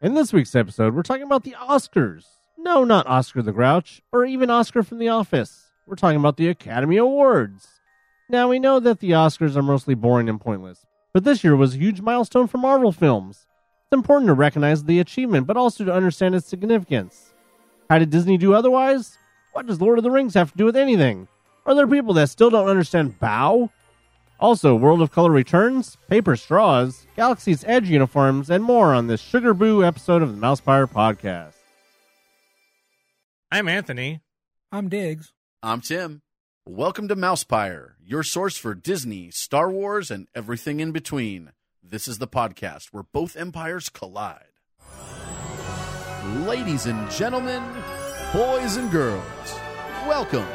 In this week's episode, we're talking about the Oscars. No, not Oscar the Grouch, or even Oscar from The Office. We're talking about the Academy Awards. Now, we know that the Oscars are mostly boring and pointless, but this year was a huge milestone for Marvel films. It's important to recognize the achievement, but also to understand its significance. How did Disney do otherwise? What does Lord of the Rings have to do with anything? Are there people that still don't understand Bao? Also, World of Color returns, paper straws, Galaxy's Edge uniforms, and more on this Sugar Boo episode of the Mousepire podcast. I'm Anthony. I'm Diggs. I'm Tim. Welcome to Mousepire, your source for Disney, Star Wars, and everything in between. This is the podcast where both empires collide. Ladies and gentlemen, boys and girls, welcome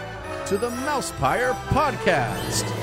to the Mousepire podcast.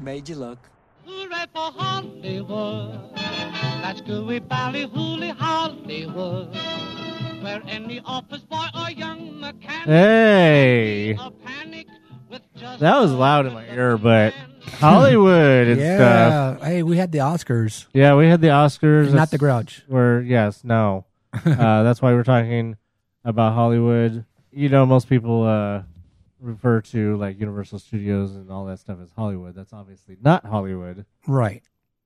Made you look. Hooray for Hollywood. That's gooey ballyhooly Hollywood. Where any office boy or young mechanic Hey, a panic with just that was loud in my ear, but Hollywood and stuff. yeah. Hey, we had the Oscars, Yeah, we had the Oscars. not the That's- Grouch. Where yes, no. uh, that's why we're talking about Hollywood. You know, most people uh, refer to like Universal Studios and all that stuff as Hollywood. That's obviously not Hollywood. Right.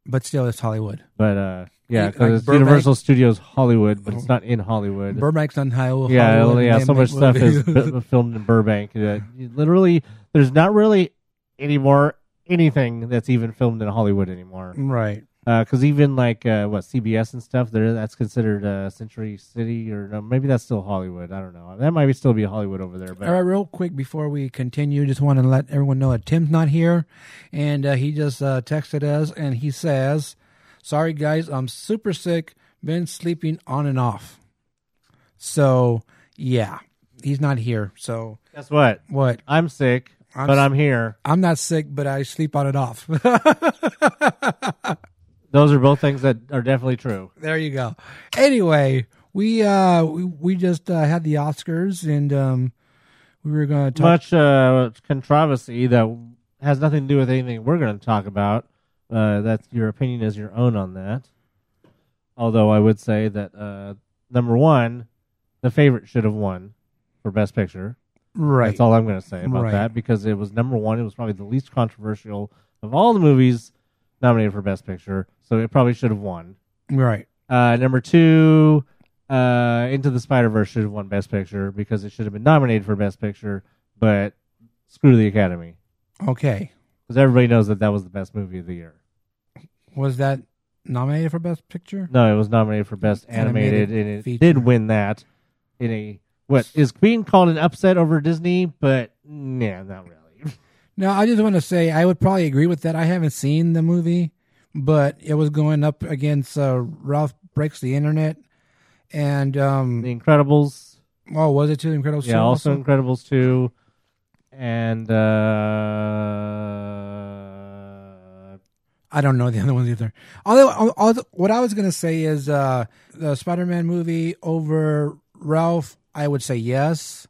But still, it's Hollywood. But uh, yeah, Like because it's Burbank- Universal Studios Hollywood, but it's not in Hollywood. Burbank's on Hollywood. yeah, Hollywood, yeah. So much stuff is filmed in Burbank. You literally, there's not really anymore anything that's even filmed in Hollywood anymore. right. Because even like uh, what CBS and stuff, there that's considered uh, Century City, or no, maybe that's still Hollywood. I don't know. That might be still be Hollywood over there. But All right, real quick before we continue, just want to let everyone know that Tim's not here, and uh, he just uh, texted us, and he says, "Sorry guys, I'm super sick. Been sleeping on and off." So yeah, he's not here. So guess what? what? I'm sick, I'm but s- I'm here. I'm not sick, but I sleep on and off. Those are both things that are definitely true. there you go. Anyway, we uh we, we just uh, had the Oscars, and um we were going to talk. Much uh, controversy that has nothing to do with anything we're going to talk about. Uh, that's your opinion is your own on that. Although I would say that uh, number one, the favorite should have won for Best Picture. right. That's all I'm going to say about Right. that because it was number one. It was probably the least controversial of all the movies nominated for Best Picture, so it probably should have won. Right. Uh, number two, uh, Into the Spider Verse should have won Best Picture because it should have been nominated for Best Picture, but screw the Academy Okay. because everybody knows that that was the best movie of the year. Was that nominated for Best Picture? No, it was nominated for Best Animated, Animated and it feature. did win that in a what is being called an upset over Disney, but nah, not really. No, I just want to say I would probably agree with that. I haven't seen the movie, but it was going up against uh, Ralph Breaks the Internet, and um, the Incredibles, oh, was it too The Incredibles? yeah, two also Incredibles two, and uh, I don't know the other ones either. Although, although what I was going to say is uh, the Spider-Man movie over Ralph. I would say yes.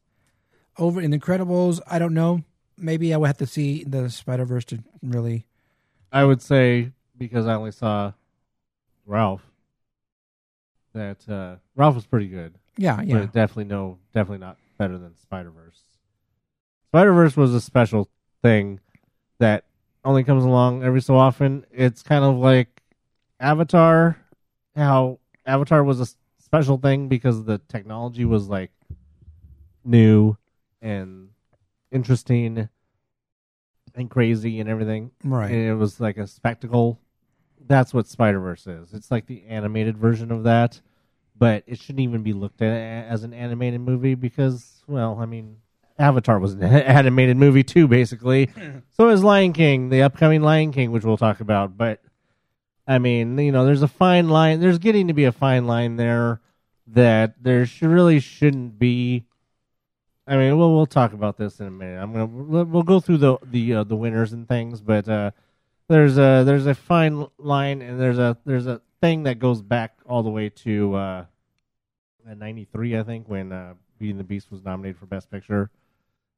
Over in Incredibles, I don't know. Maybe I would have to see the Spider Verse to really. I would say because I only saw Ralph that uh, Ralph was pretty good. Yeah, yeah. but definitely no, definitely not better than Spider Verse. Spider Verse was a special thing that only comes along every so often. It's kind of like Avatar, how Avatar was a special thing because the technology was like new and interesting. and crazy and everything. Right. And it was like a spectacle. That's what Spider Verse is. It's like the animated version of that, but it shouldn't even be looked at as an animated movie because, well, I mean, Avatar was an animated movie too, basically. so is Lion King, the upcoming Lion King, which we'll talk about. But I mean, you know, there's a fine line. There's getting to be a fine line there that there should, really shouldn't be. I mean, we'll we'll talk about this in a minute. I'm gonna we'll, go through the the uh, the winners and things, but uh, there's a there's a fine line and there's a there's a thing that goes back all the way to uh, '93, I think, when uh, Beauty and the Beast was nominated for Best Picture.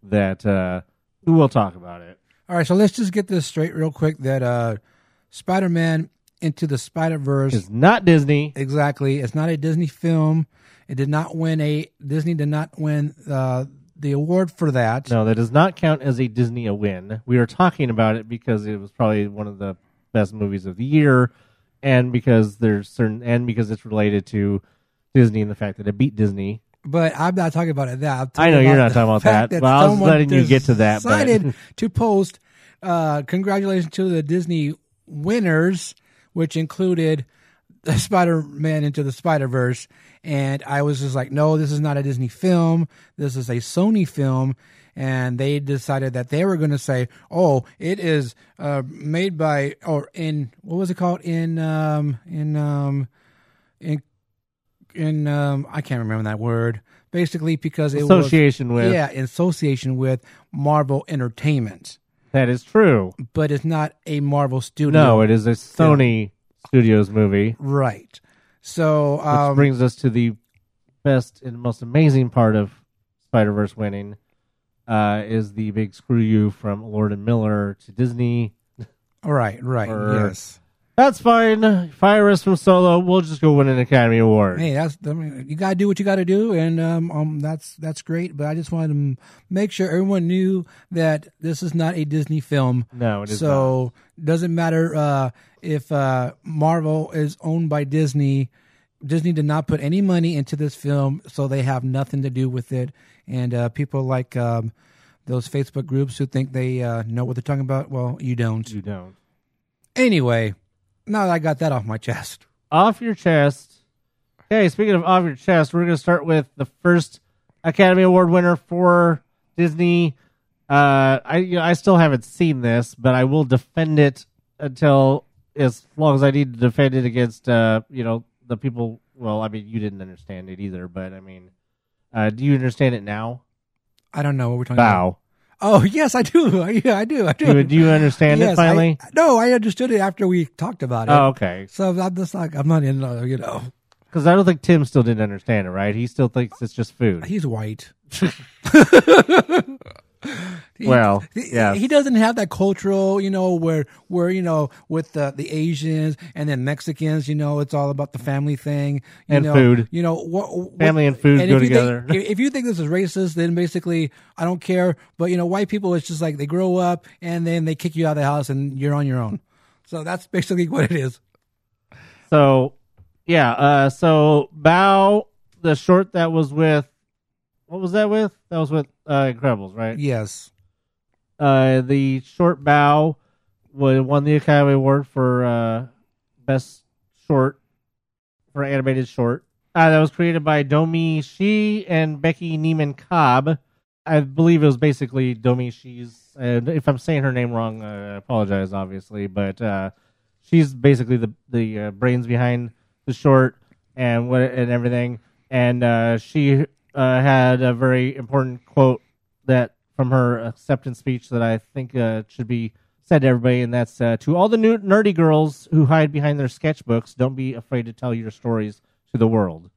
That uh, we'll talk about it. All right, so let's just get this straight real quick. That uh, Spider-Man into the Spider-Verse is not Disney. exactly. It's not a Disney film. It did not win a Disney did not win uh, the award for that. No, that does not count as a Disney a win. We were talking about it because it was probably one of the best movies of the year, and because there's certain and because it's related to Disney and the fact that it beat Disney. But I'm not talking about it. That I know you're not talking about fact that, but I was letting you get to that, but- Decided to post uh, congratulations to the Disney winners, which included the Spider-Man into the Spider-Verse, and I was just like, no, this is not a Disney film. This is a Sony film. And they decided that they were going to say, "Oh, it is uh, made by or in what was it called in um, in um, in in um I can't remember that word. Basically, because it Association was with yeah, in association with Marvel Entertainment, that is true. but it's not a Marvel studio. No, it is a Sony Studios movie, right. So um, brings us to the best and most amazing part of Spider Verse winning. Uh, is the big screw you from Lord and Miller to Disney right, right, yes. That's fine. Fire us from Solo. We'll just go win an Academy Award. Hey, that's I mean, you gotta do what you gotta do, and um, um, that's that's great. But I just wanted to m- make sure everyone knew that this is not a Disney film. No, it is not. so doesn't matter uh, if uh, Marvel is owned by Disney. Disney did not put any money into this film, so they have nothing to do with it. And uh, people like um, those Facebook groups who think they uh, know what they're talking about, well, you don't. You don't. Anyway, now that I got that off my chest, Off your chest. Okay, speaking of off your chest, we're going to start with the first Academy Award winner for Disney. Uh, I you know, I still haven't seen this, but I will defend it until as long as I need to defend it against uh, you know the people. Well, I mean, you didn't understand it either, but I mean, uh, do you understand it now? I don't know what we're talking about. Oh yes, I do. Yeah, I do. I do. Do, do you understand Yes, it finally? I, no, I understood it after we talked about it. oh, okay. So I'm just like I'm not in. Uh, you know, Because I don't think Tim still didn't understand it, right? He still thinks it's just food. he's white. He- Well, he, yeah. he doesn't have that cultural, you know, where where you know with the the Asians and then Mexicans, you know, it's all about the family thing you And know, food. You know, what, what- Family and food and go together. Think, if you think this is racist, then basically I don't care. But you know, white people, it's just like they grow up and then they kick you out of the house and you're on your own. So that's basically what it is. So, yeah. Uh, so Bao, the short that was with, what was that with? That was with uh, Incredibles, right? Yes. Uh, the short Bao won the Academy Award for uh, best short for animated short. Uh, that was created by Domee Shi and Becky Neiman Cobb. I believe it was basically Domee Shi's. And if I'm saying her name wrong, uh, I apologize, obviously. But uh, she's basically the the uh, brains behind the short and what and everything. And uh, she uh, had a very important quote that from her acceptance speech that I think uh, should be said to everybody, and that's uh, to all the new nerdy girls who hide behind their sketchbooks. Don't be afraid to tell your stories to the world.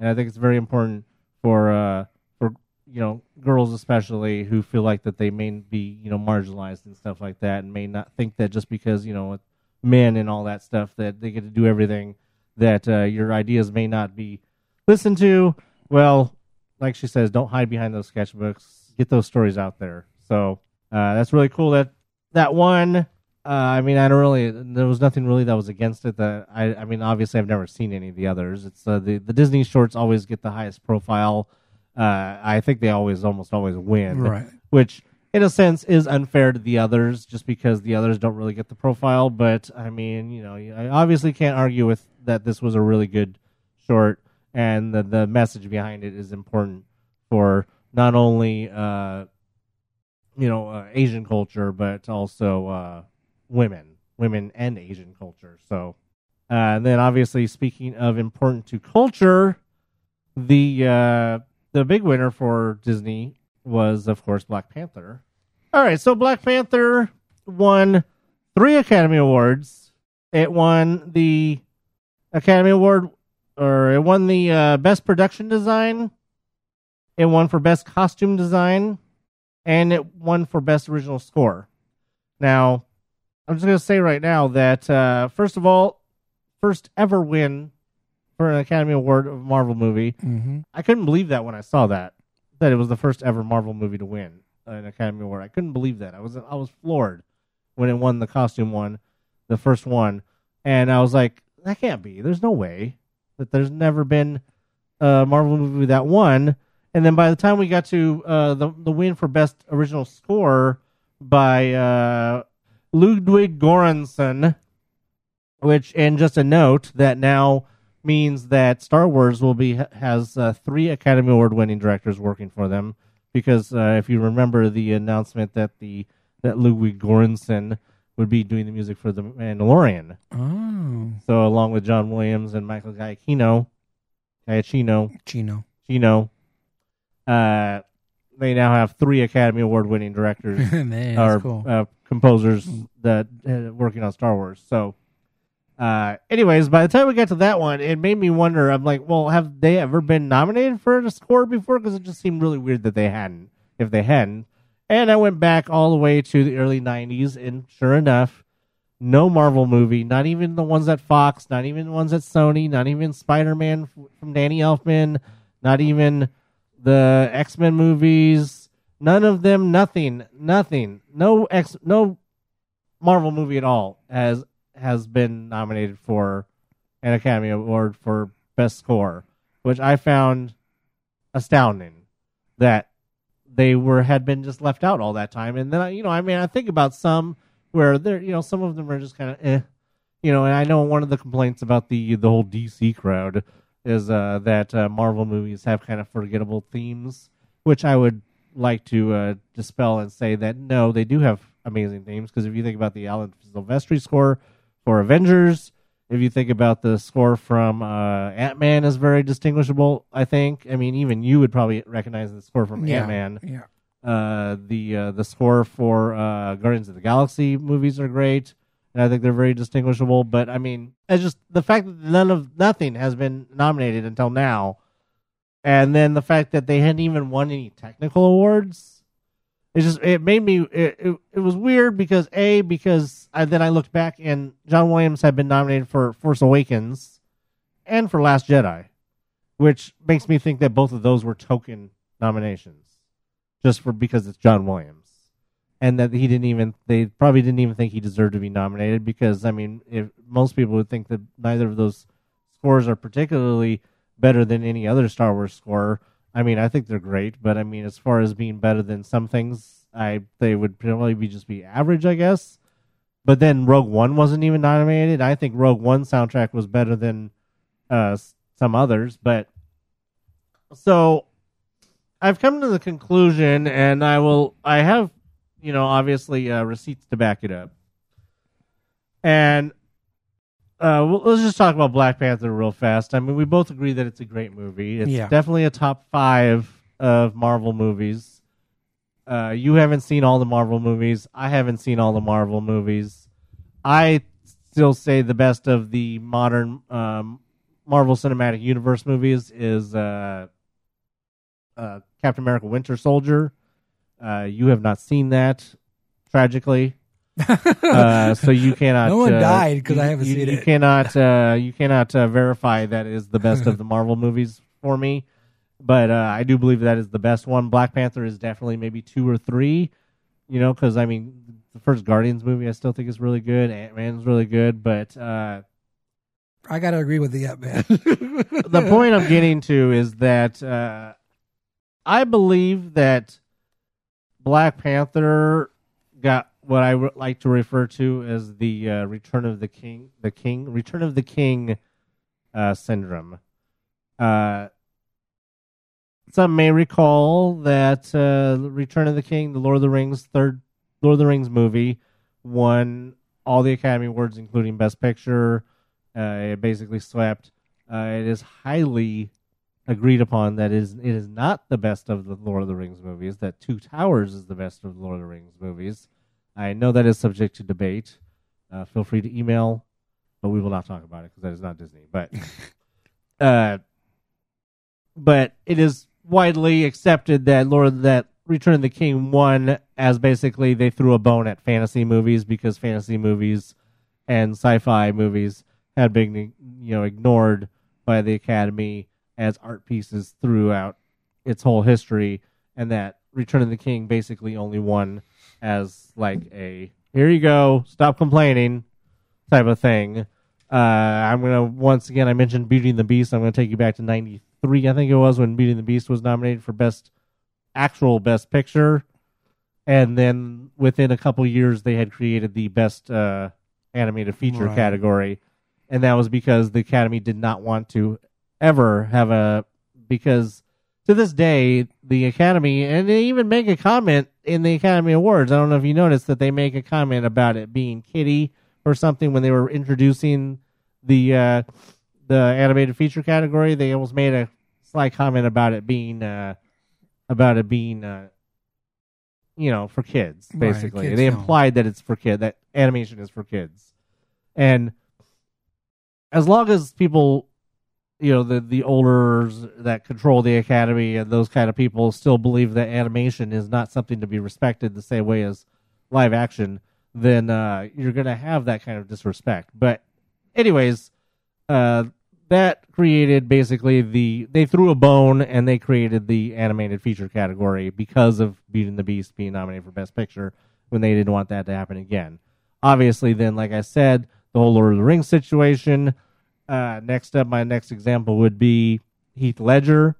And I think it's very important for uh, for you know girls especially who feel like that they may be you know marginalized and stuff like that, and may not think that just because you know men and all that stuff that they get to do everything that uh, your ideas may not be listened to. Well, like she says, don't hide behind those sketchbooks. Get those stories out there. So uh, that's really cool. That that one. Uh, I mean, I don't really. There was nothing really that was against it. That I. I mean, obviously, I've never seen any of the others. It's uh, the the Disney shorts always get the highest profile. Uh, I think they always, almost always win. Right. Which in a sense, is unfair to the others just because the others don't really get the profile. But I mean, you know, I obviously can't argue with that. This was a really good short, and the the message behind it is important for not only uh, you know uh, Asian culture, but also uh, women, women and Asian culture. So, uh, and then obviously speaking of important to culture, the uh, the big winner for Disney was of course Black Panther. All right, so Black Panther won three Academy Awards. It won the Academy Award, or it won the uh, Best Production Design. It won for Best Costume Design, and it won for Best Original Score. Now, I'm just going to say right now that uh, first of all, first ever win for an Academy Award of a Marvel movie. Mm-hmm. I couldn't believe that when I saw that that it was the first ever Marvel movie to win an Academy Award. I couldn't believe that. I was I was floored when it won the costume one, the first one, and I was like, that can't be. There's no way that there's never been a Marvel movie that won. And then by the time we got to uh, the the win for best original score by uh, Ludwig Göransson, which and just a note that now means that Star Wars will be has uh, three Academy Award winning directors working for them because uh, if you remember the announcement that the that Ludwig Göransson would be doing the music for the Mandalorian, Oh, so along with John Williams and Michael Giacchino, Giacchino, Chino. Chino, uh, they now have three Academy Award winning directors Man, or cool. uh, composers that uh, working on Star Wars. So, uh, anyways, by the time we got to that one, it made me wonder. I'm like, well, have they ever been nominated for a score before? Because it just seemed really weird that they hadn't. If they hadn't, and I went back all the way to the early '90s, and sure enough, no Marvel movie, not even the ones at Fox, not even the ones at Sony, not even Spider-Man from Danny Elfman, not even the X-Men movies, none of them, nothing, nothing, no X, no Marvel movie at all has has been nominated for an Academy Award for Best Score, which I found astounding that they were had been just left out all that time. And then you know, I mean, I think about some where they're, you know, some of them are just kind of, eh, you know. And I know one of the complaints about the the whole DC crowd is uh, that uh, Marvel movies have kind of forgettable themes, which I would like to uh, dispel and say that no, they do have amazing themes. Because if you think about the Alan Silvestri score for Avengers, if you think about the score from uh, Ant Man is very distinguishable. I think. I mean, even you would probably recognize the score from yeah, Ant Man. Yeah. Uh, the uh, the score for uh, Guardians of the Galaxy movies are great, and I think they're very distinguishable. But I mean, it's just the fact that none of nothing has been nominated until now, and then the fact that they hadn't even won any technical awards. It just it made me it, it, it was weird because a because I, then I looked back and John Williams had been nominated for Force Awakens and for Last Jedi, which makes me think that both of those were token nominations just for because it's John Williams, and that he didn't even they probably didn't even think he deserved to be nominated because I mean, if most people would think that neither of those scores are particularly better than any other Star Wars score. I mean, I think they're great, but I mean, as far as being better than some things, I they would probably be just be average, I guess. But then Rogue One wasn't even nominated. I think Rogue One soundtrack was better than uh, some others, but so I've come to the conclusion, and I will. I have, you know, obviously uh, receipts to back it up. And uh, well, let's just talk about Black Panther real fast. I mean, we both agree that it's a great movie. It's Yeah. definitely a top five of Marvel movies. Uh, you haven't seen all the Marvel movies. I haven't seen all the Marvel movies. I still say the best of the modern um, Marvel Cinematic Universe movies is uh, uh, Captain America: Winter Soldier. Uh, you have not seen that, tragically. Uh, so you cannot. No one uh, died 'cause I you- haven't you, seen you it. cannot. Uh, you cannot uh, verify that is the best of the Marvel movies for me. But uh, I do believe that is the best one. Black Panther is definitely maybe two or three. You know, because I mean, the first Guardians movie I still think is really good. Ant Man's really good, but uh, I gotta agree with the Ant Man. the point I'm getting to is that uh, I believe that Black Panther got what I would like to refer to as the uh, Return of the King, the King, Return of the King uh, syndrome. Uh, some may recall that uh, Return of the King, the Lord of the Rings third Lord of the Rings movie, won all the Academy Awards, including Best Picture. Uh, it basically swept. Uh, it is highly agreed upon that is it is not the best of the Lord of the Rings movies. That Two Towers is the best of the Lord of the Rings movies. I know that is subject to debate. Uh, feel free to email, but we will not talk about it because that is not Disney. But, uh, but it is widely accepted that Lord that Return of the King won as basically they threw a bone at fantasy movies because fantasy movies and sci-fi movies had been you know ignored by the Academy as art pieces throughout its whole history, and that Return of the King basically only won as like a here you go, stop complaining type of thing. Uh, I'm gonna once again I mentioned Beauty and the Beast. I'm gonna take you back to '93, I think it was when Beauty and the Beast was nominated for best actual best picture, and then within a couple years they had created the best uh, animated feature Right. category, and that was because the Academy did not want to ever have a because to this day the Academy and they even make a comment in the Academy Awards. I don't know if you noticed that they make a comment about it being kitty or something when they were introducing the uh, the animated feature category. They almost made a slight comment about it being uh, about it being uh, you know for kids Right, basically. kids they film. implied that it's for kid that animation is for kids, and as long as people you know the the olders that control the academy and those kind of people still believe that animation is not something to be respected the same way as live action then uh you're gonna have that kind of disrespect but anyways uh that created basically the they threw a bone and they created the animated feature category because of Beauty and the Beast being nominated for Best Picture when they didn't want that to happen again. Obviously, then, like I said, the whole Lord of the Rings situation. Uh, next up, my next example would be Heath Ledger.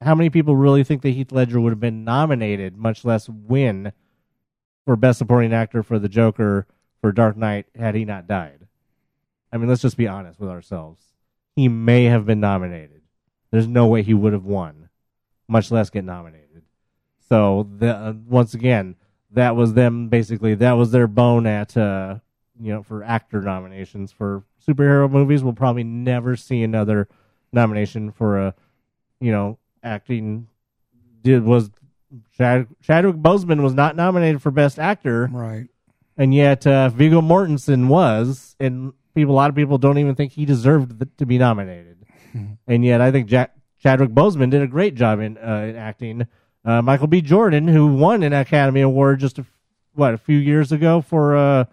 How many people really think that Heath Ledger would have been nominated, much less win, for Best Supporting Actor for The Joker for Dark Knight had he not died? I mean, let's just be honest with ourselves. He may have been nominated. There's no way he would have won, much less get nominated. So the, uh, once again, that was them basically. That was their bone at uh, you know for actor nominations for superhero movies. We'll probably never see another nomination for a you know acting. Did was Chad, Chadwick Boseman was not nominated for best actor Right. and yet uh, Viggo Mortensen was, and people, a lot of people don't even think he deserved th- to be nominated. and yet, I think Jack, Chadwick Boseman did a great job in, uh, in acting. Uh, Michael B. Jordan, who won an Academy Award just a, what a few years ago for uh,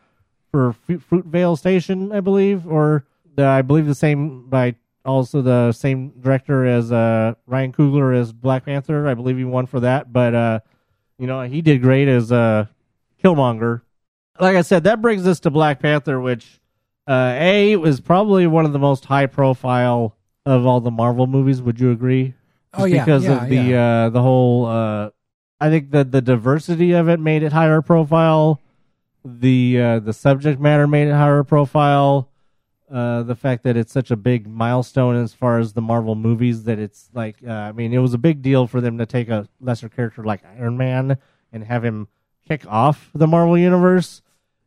for Fruitvale Station, I believe, or the, I believe the same by also the same director as uh, Ryan Coogler as Black Panther. I believe he won for that, but uh, you know he did great as uh, Killmonger like I said, that brings us to Black Panther, which uh, a was probably one of the most high profile of all the Marvel movies. Would you agree? Oh, yeah, because yeah, of the yeah. uh, the whole. Uh, I think that the diversity of it made it higher profile. The uh, the subject matter made it higher profile. Uh, the fact that it's such a big milestone as far as the Marvel movies that it's like, uh, I mean, it was a big deal for them to take a lesser character like Iron Man and have him kick off the Marvel universe.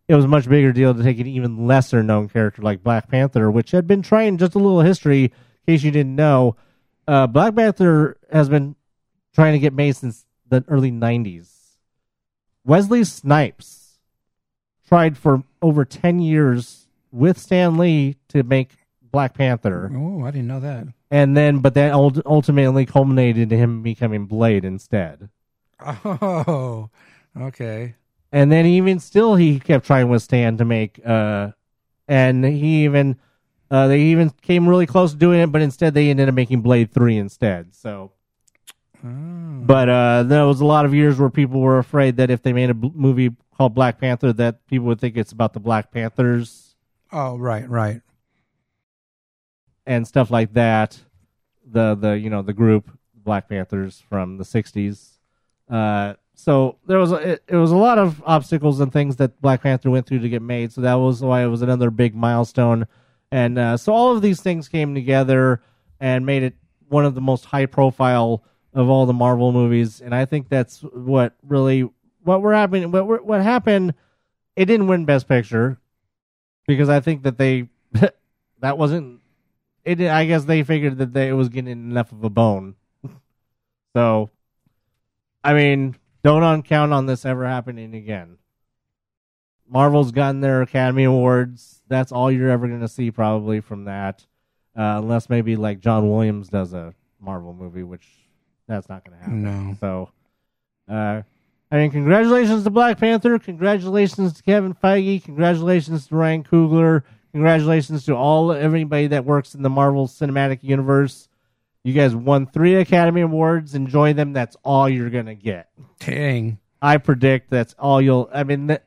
It was a much bigger deal to take an even lesser known character like Black Panther, which had been trying just a little history, in case you didn't know. Uh, Black Panther has been trying to get made since the early 90s. Wesley Snipes tried for over 10 years with Stan Lee to make Black Panther. Oh, I didn't know that. And then, but that ultimately culminated in him becoming Blade instead. Oh, okay. And then even still, he kept trying with Stan to make, uh, and he even, uh, they even came really close to doing it, but instead they ended up making Blade 3 instead. So, But, uh, there was a lot of years where people were afraid that if they made a b- movie called Black Panther, that people would think it's about the Black Panthers Oh, right, right. and stuff like that. The the you know the group Black Panthers from the '60s, Uh, so there was a, it, it was a lot of obstacles and things that Black Panther went through to get made. So that was why it was another big milestone. And uh, so all of these things came together and made it one of the most high profile of all the Marvel movies. And I think that's what really what we're happening. What what happened? It didn't win Best Picture because I think that they that wasn't it. I guess they figured that they, it was getting enough of a bone. so, I mean, don't count on this ever happening again. Marvel's gotten their Academy Awards. That's all you're ever going to see probably from that, uh, unless maybe like John Williams does a Marvel movie, which that's not going to happen. No. So, uh, I mean, congratulations to Black Panther. Congratulations to Kevin Feige. Congratulations to Ryan Coogler. Congratulations to all everybody that works in the Marvel Cinematic Universe. You guys won three Academy Awards. Enjoy them. That's all you're gonna get. Dang. I predict that's all you'll. I mean,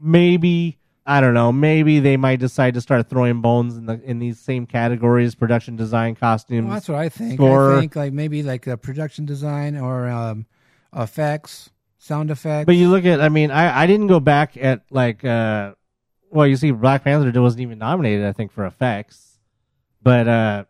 maybe I don't know. Maybe they might decide to start throwing bones in the in these same categories: production design, costumes. Well, that's what I think. Score. I think like maybe like a production design or um, effects, sound effects. But you look at, I mean, I, I didn't go back at like, uh, well, you see, Black Panther wasn't even nominated, I think, for effects. But uh,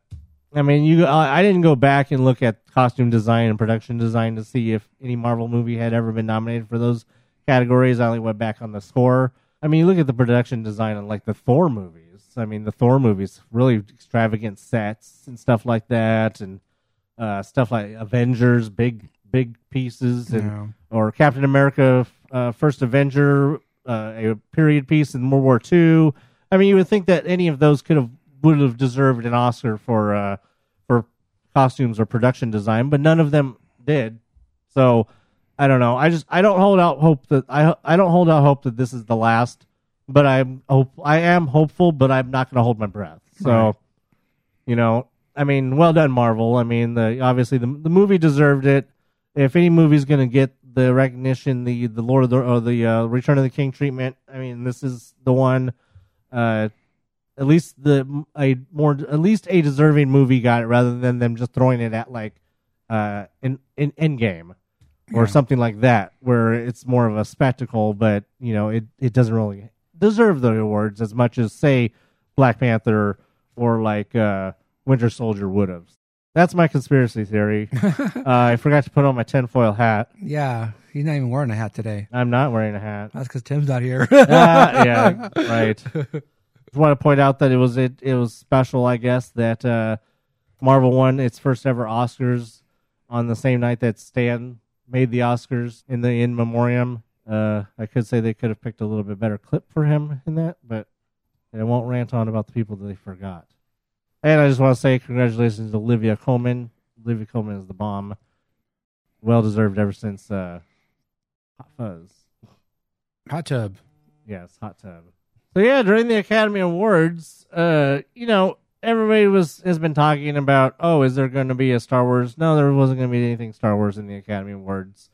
I mean, you, I I didn't go back and look at costume design and production design to see if any Marvel movie had ever been nominated for those categories. I only went back on the score. I mean, you look at the production design on like the Thor movies. I mean, the Thor movies really extravagant sets and stuff like that, and uh, stuff like Avengers, big big pieces, and Yeah. or Captain America, uh, First Avenger, uh, a period piece in World War II. I mean, you would think that any of those could have would have deserved an Oscar for uh, for costumes or production design, but none of them did. So I don't know. I just I don't hold out hope that I I don't hold out hope that this is the last. But I'm hope I am hopeful, but I'm not going to hold my breath. So Right. you know, I mean, well done, Marvel. I mean, the obviously the the movie deserved it. If any movie's going to get the recognition, the the Lord of the or the uh, Return of the King treatment, I mean, this is the one. Uh, at least the a more at least a deserving movie got it rather than them just throwing it at like uh in in Endgame or Yeah. something like that where it's more of a spectacle, but you know it it doesn't really deserve the awards as much as say Black Panther or like uh, Winter Soldier would have. That's my conspiracy theory. uh, I forgot to put on my tinfoil hat. yeah, he's not even wearing a hat today. I'm not wearing a hat. That's because Tim's not here. Ah, yeah, right. Just want to point out that it was it it was special, I guess, that uh, Marvel won its first ever Oscars on the same night that Stan made the Oscars in the in memoriam. Uh, I could say they could have picked a little bit better clip for him in that, but I won't rant on about the people that they forgot. And I just want to say congratulations to Olivia Colman. Olivia Colman is the bomb. Well deserved ever since uh, Hot Fuzz. Hot tub. Yes, hot tub. So yeah, during the Academy Awards, uh, you know, everybody was has been talking about, oh, is there going to be a Star Wars? No, there wasn't going to be anything Star Wars in the Academy Awards,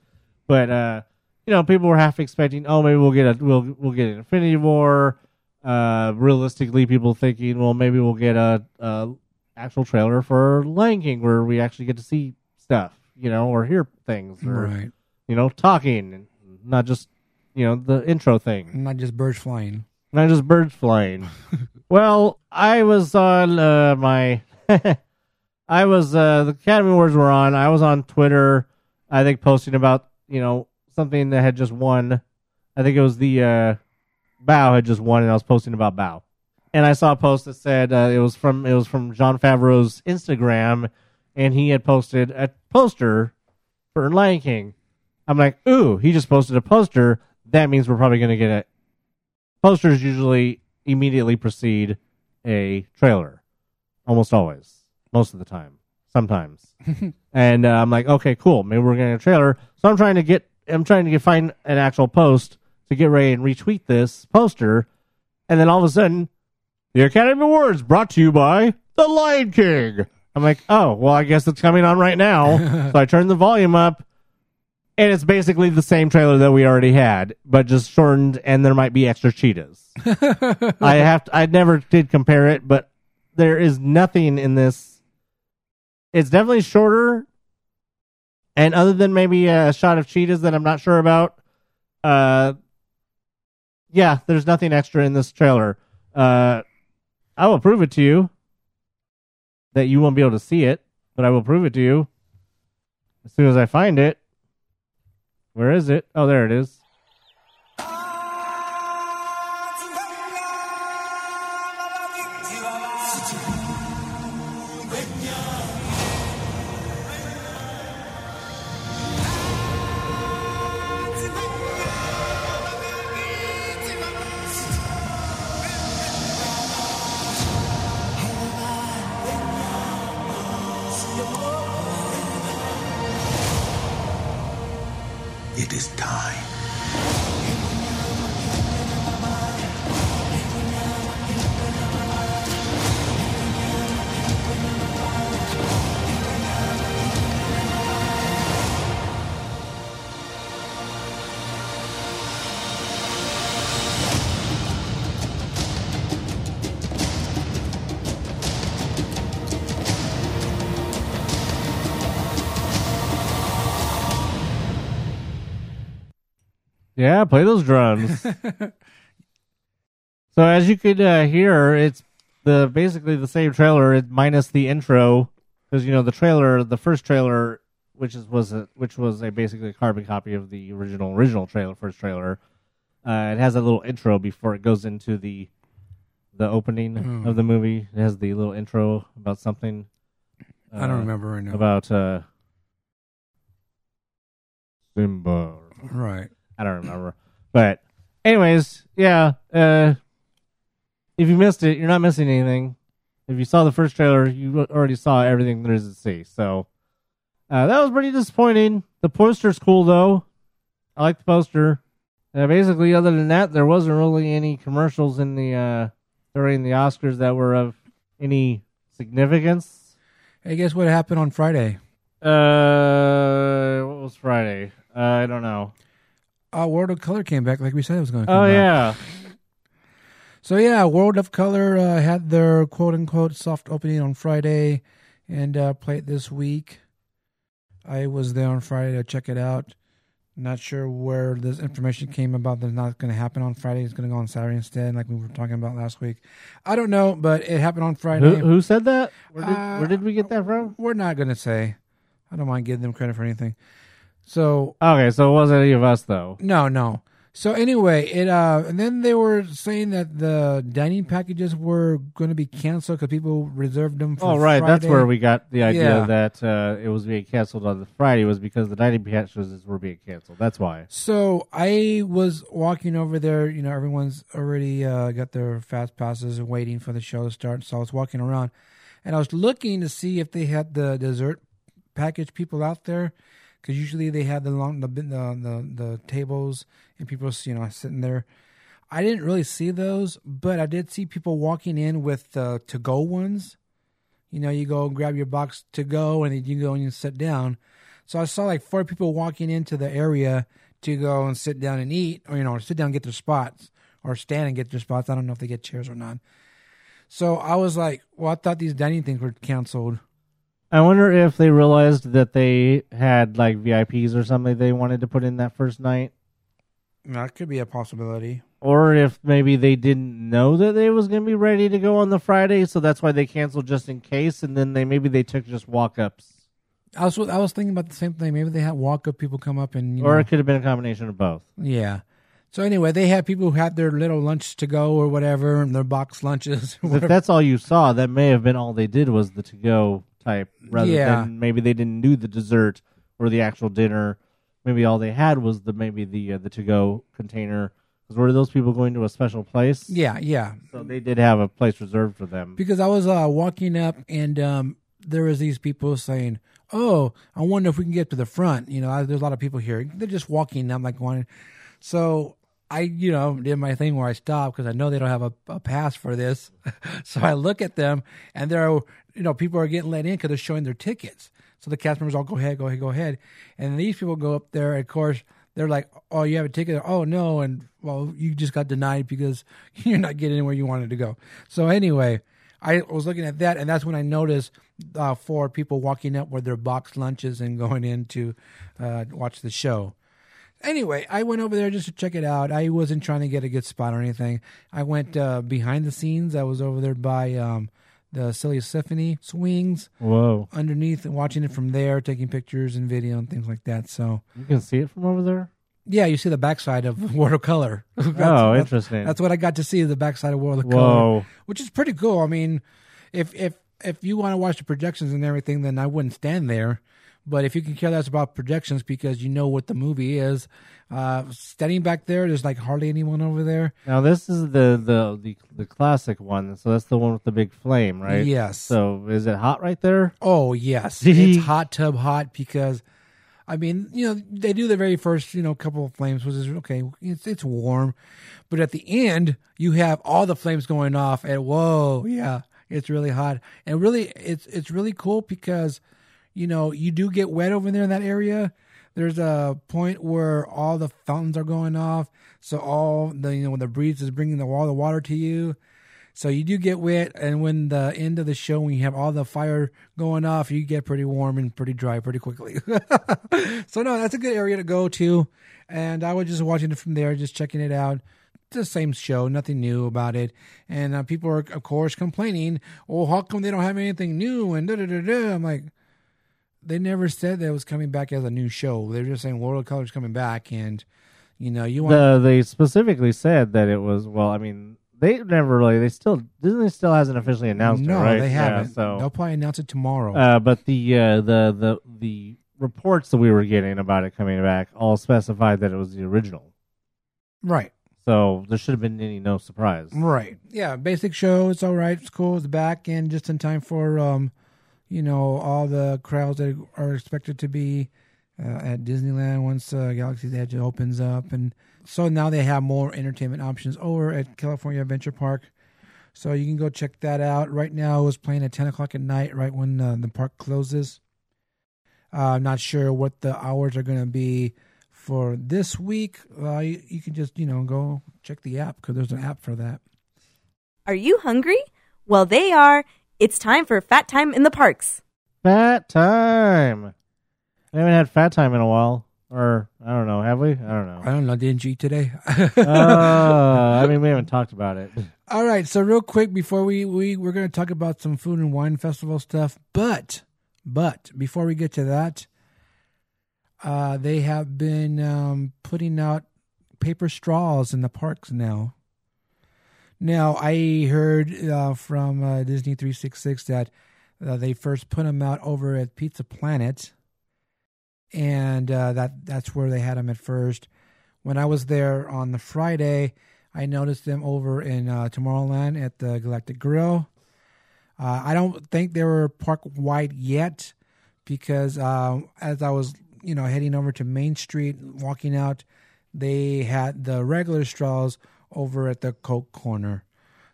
but uh, you know, people were half expecting, oh, maybe we'll get a we'll we'll get an Infinity War. Uh, realistically, people thinking, well, maybe we'll get a, a actual trailer for Lion King where we actually get to see stuff, you know, or hear things, or Right. you know, talking, and not just you know the intro thing Not just birds flying. not just birds flying. well, I was on uh, my, I was uh, the Academy Awards were on. I was on Twitter. I think posting about you know something that had just won. I think it was the uh, Bao had just won, and I was posting about Bao. And I saw a post that said uh, it was from it was from Jon Favreau's Instagram, and he had posted a poster for Lion King. I'm like, ooh, he just posted a poster. That means we're probably going to get it posters usually immediately precede a trailer. Almost always. Most of the time. Sometimes. And uh, i'm like okay cool. Maybe we're getting a trailer. So i'm trying to get i'm trying to get find an actual post to get ready and retweet this poster. And then all of a sudden the academy awards brought to you by the lion king. I'm like oh well i guess it's coming on right now. So i turned the volume up and it's basically the same trailer that we already had, but just shortened, and there might be extra cheetahs. I have to, I never did compare it, but there is nothing in this. It's definitely shorter, And other than maybe a shot of cheetahs that I'm not sure about, uh, yeah, there's nothing extra in this trailer. Uh, I will prove it to you that you won't be able to see it, but I will prove it to you as soon as I find it. Where is it? Oh, there it is. It is time. Yeah, play those drums. so as you could uh, hear, it's the basically the same trailer minus the intro because you know the trailer, the first trailer, which is was a, which was a basically a carbon copy of the original original trailer, first trailer. Uh, it has a little intro before it goes into the the opening Hmm. of the movie. It has the little intro about something. I don't uh, remember right now. about uh, Simba. right. I don't remember. But anyways, yeah. Uh, if you missed it, you're not missing anything. If you saw the first trailer, you already saw everything there is to see. So uh, that was pretty disappointing. The poster's cool though. I like the poster. Uh, basically, other than that, there wasn't really any commercials in the uh, during the Oscars that were of any significance. Hey, guess what happened on Friday? Uh, what was Friday? Uh, I don't know. Uh, World of Color came back like we said it was going to come Oh yeah. So yeah, World of Color uh, had their quote unquote soft opening on Friday and uh, played this week. I was there on Friday to check it out. Not sure where this information came about that's not going to happen on Friday. It's going to go on Saturday instead, like we were talking about last week. I don't know, but it happened on Friday. Who, who said that? Where did, Uh, where did we get that from? We're not going to say. I don't mind giving them credit for anything. So Okay, so it wasn't any of us though. No, no. So anyway, it uh, and then they were saying that the dining packages were going to be canceled because people reserved them. for Oh right, that's Friday. where we got the idea Yeah. that uh, it was being canceled on the Friday was because the dining packages were being canceled. That's why. So I was walking over there. You know, everyone's already uh, got their fast passes and waiting for the show to start. So I was walking around, and I was looking to see if they had the dessert package people out there, because usually they had the long the, the the the tables and people you know sitting there. I didn't really see those, but I did see people walking in with the to go ones. You know, you go and grab your box to go, and then you go and you sit down. So I saw like four people walking into the area to go and sit down and eat, or you know, sit down and get their spots, or stand and get their spots. I don't know if they get chairs or not. So I was like, well, I thought these dining things were canceled. I wonder if they realized that they had like VIPs or something they wanted to put in that first night, That could be a possibility. or if maybe they didn't know that they was going to be ready to go on the Friday, so that's why they canceled just in case, and then they maybe they took just walk ups, I was I was thinking about the same thing. Maybe they had walk up people come up and you or know, it could have been a combination of both. yeah. So anyway, they had people who had their little lunch to go or whatever, and their box lunches. Or If whatever. that's all you saw, that may have been all they did was the to go type, rather Yeah. than maybe they didn't do the dessert or the actual dinner. Maybe all they had was the maybe the uh, the to go container. Because were those people going to a special place? Yeah, yeah. So they did have a place reserved for them. because I was uh, walking up and um, there was these people saying, "Oh, I wonder if we can get to the front." You know, I, there's a lot of people here. They're just walking. I'm like going, so I, you know, did my thing where I stopped because I know they don't have a, a pass for this. so I look at them and there are, you know, people are getting let in because they're showing their tickets. So the cast members all go ahead, go ahead, go ahead, and these people go up there. Of course, they're like, "Oh, you have a ticket? Oh no!" And well, you just got denied because you're not getting where you wanted to go. So anyway, I was looking at that, and that's when I noticed uh, four people walking up with their boxed lunches and going in to uh, watch the show. Anyway, I went over there just to check it out. I wasn't trying to get a good spot or anything. I went uh, behind the scenes. I was over there by um, the Symphony swings Whoa. underneath and watching it from there, taking pictures and video and things like that. So, You can see it from over there? yeah, you see the backside of World of Color. That's- oh, that's- interesting. That's what I got to see the backside of World of Color, Whoa. which is pretty cool. I mean, if if if you want to watch the projections and everything, then I wouldn't stand there. But if you can care less about projections because you know what the movie is, uh, standing back there, there's like hardly anyone over there. Now this is the, the the the classic one, so that's the one with the big flame, right? Yes. So is it hot right there? Oh yes, it's hot tub hot because, I mean, you know, they do the very first, you know, couple of flames, which is okay. It's it's warm, but at the end you have all the flames going off, and whoa, yeah, it's really hot, and really, it's it's really cool because, you know, you do get wet over there in that area. There's a point where all the fountains are going off, so all the you know when the breeze is bringing the all the water to you. So you do get wet, and when the end of the show, when you have all the fire going off, you get pretty warm and pretty dry pretty quickly. so no, that's a good area to go to. And I was just watching it from there, just checking it out. The same show, nothing new about it. And uh, people are, of course, complaining, "Oh, how come they don't have anything new?" And da da da da. I'm like, they never said that it was coming back as a new show. They were just saying World of Color's coming back, and you know, you want The, they specifically said that it was. Well, I mean, they never really. They still Disney still hasn't officially announced no, it, right? they haven't. so They'll probably announce it tomorrow. Uh, but the uh, the the the reports that we were getting about it coming back all specified that it was the original. right. So there should have been any no surprise. Right. Yeah. Basic show. It's all right. It's cool. It's back and just in time for um, you know, all the crowds that are expected to be uh, at Disneyland once uh, Galaxy's Edge opens up, and so now they have more entertainment options over at California Adventure Park. So you can go check that out. Right now, it was playing at ten o'clock at night, right when uh, the park closes. Uh, I'm not sure what the hours are going to be for this week. You, you can just you know go check the app because there's an app for that. Are you hungry? Well, they are. It's time for Fat Time in the Parks. Fat time. I haven't had fat time in a while, or I don't know. Have we? I don't know. I don't know. Didn't you eat today? uh, I mean, we haven't talked about it. All right. So real quick before we we we're going to talk about some food and wine festival stuff, but but before we get to that, uh, they have been um, putting out paper straws in the parks now. Now I heard uh, from uh, Disney three six six that uh, they first put them out over at Pizza Planet, and uh, that that's where they had them at first. When I was there on the Friday, I noticed them over in uh, Tomorrowland at the Galactic Grill. Uh, I don't think they were park wide yet because as I was, you know, heading over to Main Street, walking out, they had the regular straws over at the Coke corner.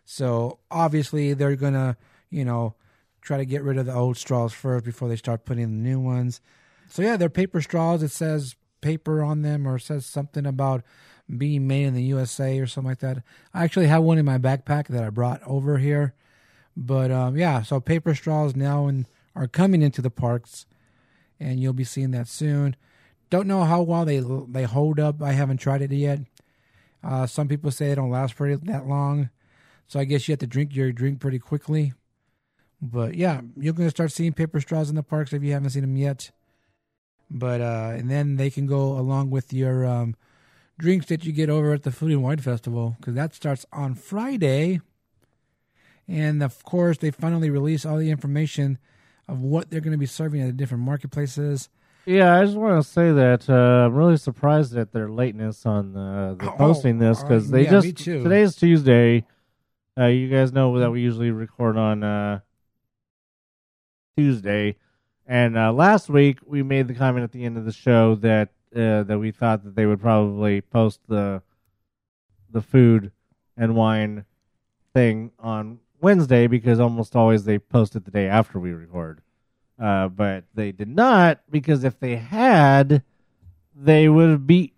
So obviously they're gonna, you know, try to get rid of the old straws first before they start putting in the new ones. So yeah, they're paper straws. It says paper on them or says something about being made in the USA or something like that. I actually have one in my backpack that I brought over here. But um, yeah, so paper straws now and are coming into the parks, and you'll be seeing that soon. Don't know how well they they hold up. I haven't tried it yet. Uh, some people say they don't last pretty that long, so I guess you have to drink your drink pretty quickly. But yeah, you're gonna start seeing paper straws in the parks if you haven't seen them yet. But uh, and then they can go along with your um, drinks that you get over at the Food and Wine Festival because that starts on Friday. And of course, they finally release all the information of what they're going to be serving at the different marketplaces. Yeah, I just want to say that uh, I'm really surprised at their lateness on uh, the Oh, posting this because uh, they yeah, just me too. today's Tuesday. Uh, you guys know that we usually record on uh, Tuesday, and uh, last week we made the comment at the end of the show that uh, that we thought that they would probably post the the food and wine thing on Wednesday because almost always they post it the day after we record. Uh, but they did not because if they had, they would have beat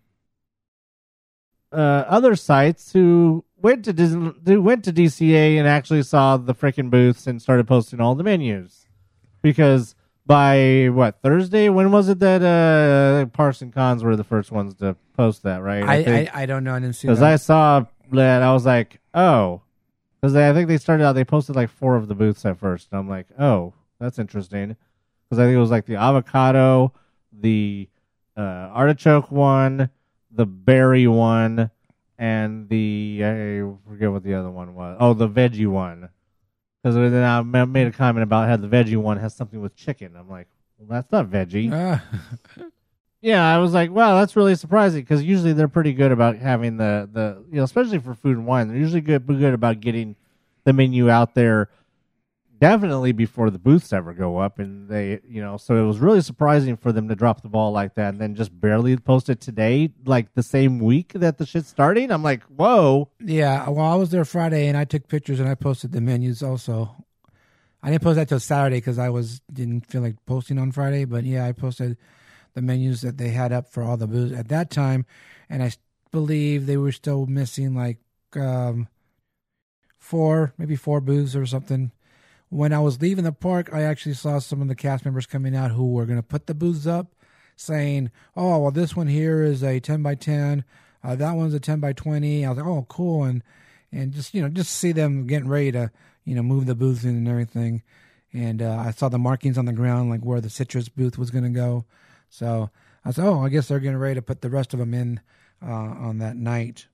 uh, other sites who went to Disney, went to DCA and actually saw the freaking booths and started posting all the menus because by what Thursday? When was it that uh, Parson Cons were the first ones to post that? Right? I, I, I don't know. I didn't see because. I saw that I was like, oh, because I think they started out. They posted like four of the booths at first, and I'm like, oh, that's interesting. Because I think it was like the avocado, the uh, artichoke one, the berry one, and the I forget what the other one was. Oh, the veggie one. Because then I made a comment about how the veggie one has something with chicken. I'm like, well, that's not veggie. Ah, Yeah, I was like, wow, that's really surprising because usually they're pretty good about having the the you know, especially for food and wine, they're usually good good about getting the menu out there definitely before the booths ever go up, and they you know, so it was really surprising for them to drop the ball like that and then just barely post it today, like the same week that the shit's starting. I'm like, whoa, yeah. Well, I was there Friday and I took pictures and I posted the menus also. I didn't post that till Saturday because I was didn't feel like posting on Friday. But yeah, I posted the menus that they had up for all the booths at that time, and i believe they were still missing like um, four, maybe four booths or something. When I was leaving the park, I actually saw some of the cast members coming out who were going to put the booths up, saying, "Oh, well, this one here is a ten by ten, uh, that one's a ten by 20. I was like, "Oh, cool!" and and just you know just see them getting ready to you know move the booths in and everything. And uh, I saw the markings on the ground, like where the citrus booth was going to go. So I said, "Oh, I guess they're getting ready to put the rest of them in uh, on that night."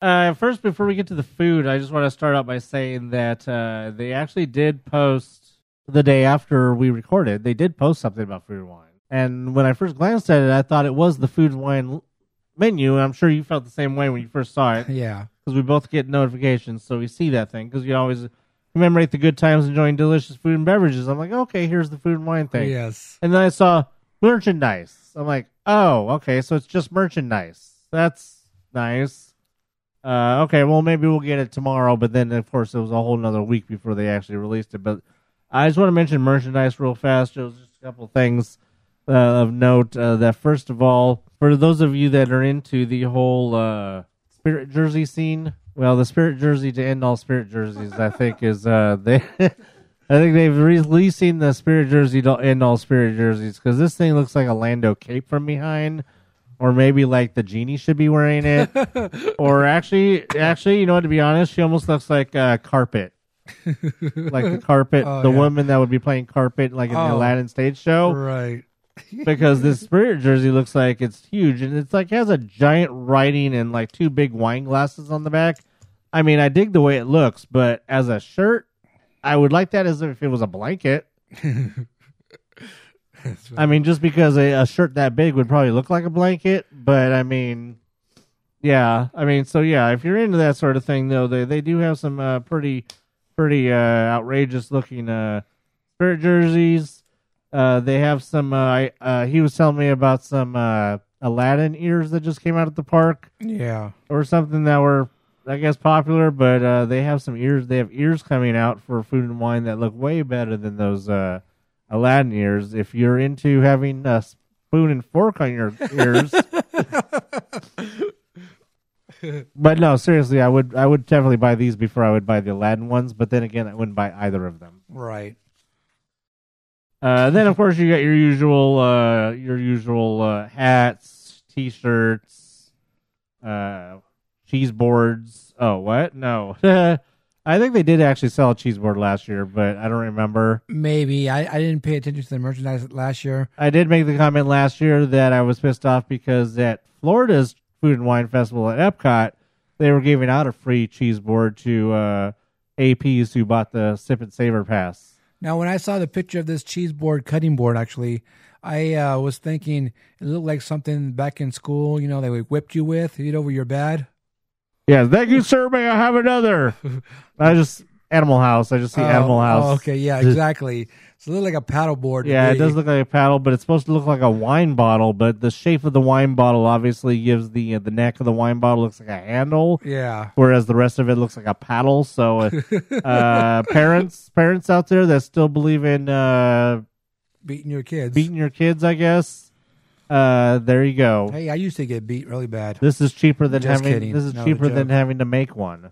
Uh, first, before we get to the food, I just want to start out by saying that uh, they actually did post the day after we recorded. They did post something about food and wine, and when I first glanced at it, I thought it was the food and wine menu. And I'm sure you felt the same way when you first saw it, Yeah, because we both get notifications, so we see that thing. Because you always commemorate the good times enjoying delicious food and beverages. I'm like, okay, here's the food and wine thing. yes, And then I saw merchandise. I'm like, oh, okay, so it's just merchandise. That's nice. Uh, okay, well maybe we'll get it tomorrow, but then of course it was a whole another week before they actually released it. But I just want to mention merchandise real fast. It was just a couple things uh, of note. Uh, that first of all, for those of you that are into the whole uh, spirit jersey scene, well, the spirit jersey to end all spirit jerseys, I think is uh, they. I think they've releasing the spirit jersey to end all spirit jerseys because this thing looks like a Lando cape from behind, or maybe like the genie should be wearing it, or actually, actually, you know what? To be honest, she almost looks like uh, carpet, like the carpet, Oh, the yeah. woman that would be playing carpet like in the Oh. Aladdin stage show right. because this spirit jersey looks like it's huge and it's like has a giant writing and like two big wine glasses on the back. I mean, I dig the way it looks, but as a shirt, I would like that as if it was a blanket. I mean, just because a, a shirt that big would probably look like a blanket, but I mean, yeah, I mean, so yeah, if you're into that sort of thing, though, they they do have some uh, pretty pretty uh, outrageous looking uh, spirit jerseys. Uh, they have some. Uh, I- uh, he was telling me about some uh, Aladdin ears that just came out at the park Yeah. or something that were, I guess, popular. But uh, they have some ears. They have ears coming out for food and wine that look way better than those uh, Aladdin ears. If you're into having a spoon and fork on your ears. but no, seriously, I would I would definitely buy these before I would buy the Aladdin ones. But then again, I wouldn't buy either of them. Right. Uh, then of course you got your usual uh, your usual uh, hats, t-shirts, uh, cheese boards. Oh, what? No, I think they did actually sell a cheese board last year, but I don't remember. Maybe I, I didn't pay attention to the merchandise last year. I did make the comment last year that I was pissed off because at Florida's Food and Wine Festival at Epcot, they were giving out a free cheese board to uh, APs who bought the Sip and Savor pass. Now, when I saw the picture of this cheese board cutting board, actually, I uh, was thinking it looked like something back in school. You know, they whipped you with, you know, where you're bad. Yeah, thank you, sir. May I have another? I just Animal House. I just see Oh, Animal House. Oh, okay, yeah, exactly. It's a little like a paddle board. Yeah, it does look like a paddle, but it's supposed to look like a wine bottle. But the shape of the wine bottle obviously gives the uh, the neck of the wine bottle looks like a handle, Yeah. whereas the rest of it looks like a paddle. So, uh, uh, parents parents out there that still believe in uh, Beating your kids. beating your kids, I guess. Uh, there you go. Hey, I used to get beat really bad. This is cheaper than Just having. kidding. This is No, cheaper joke. than having to make one.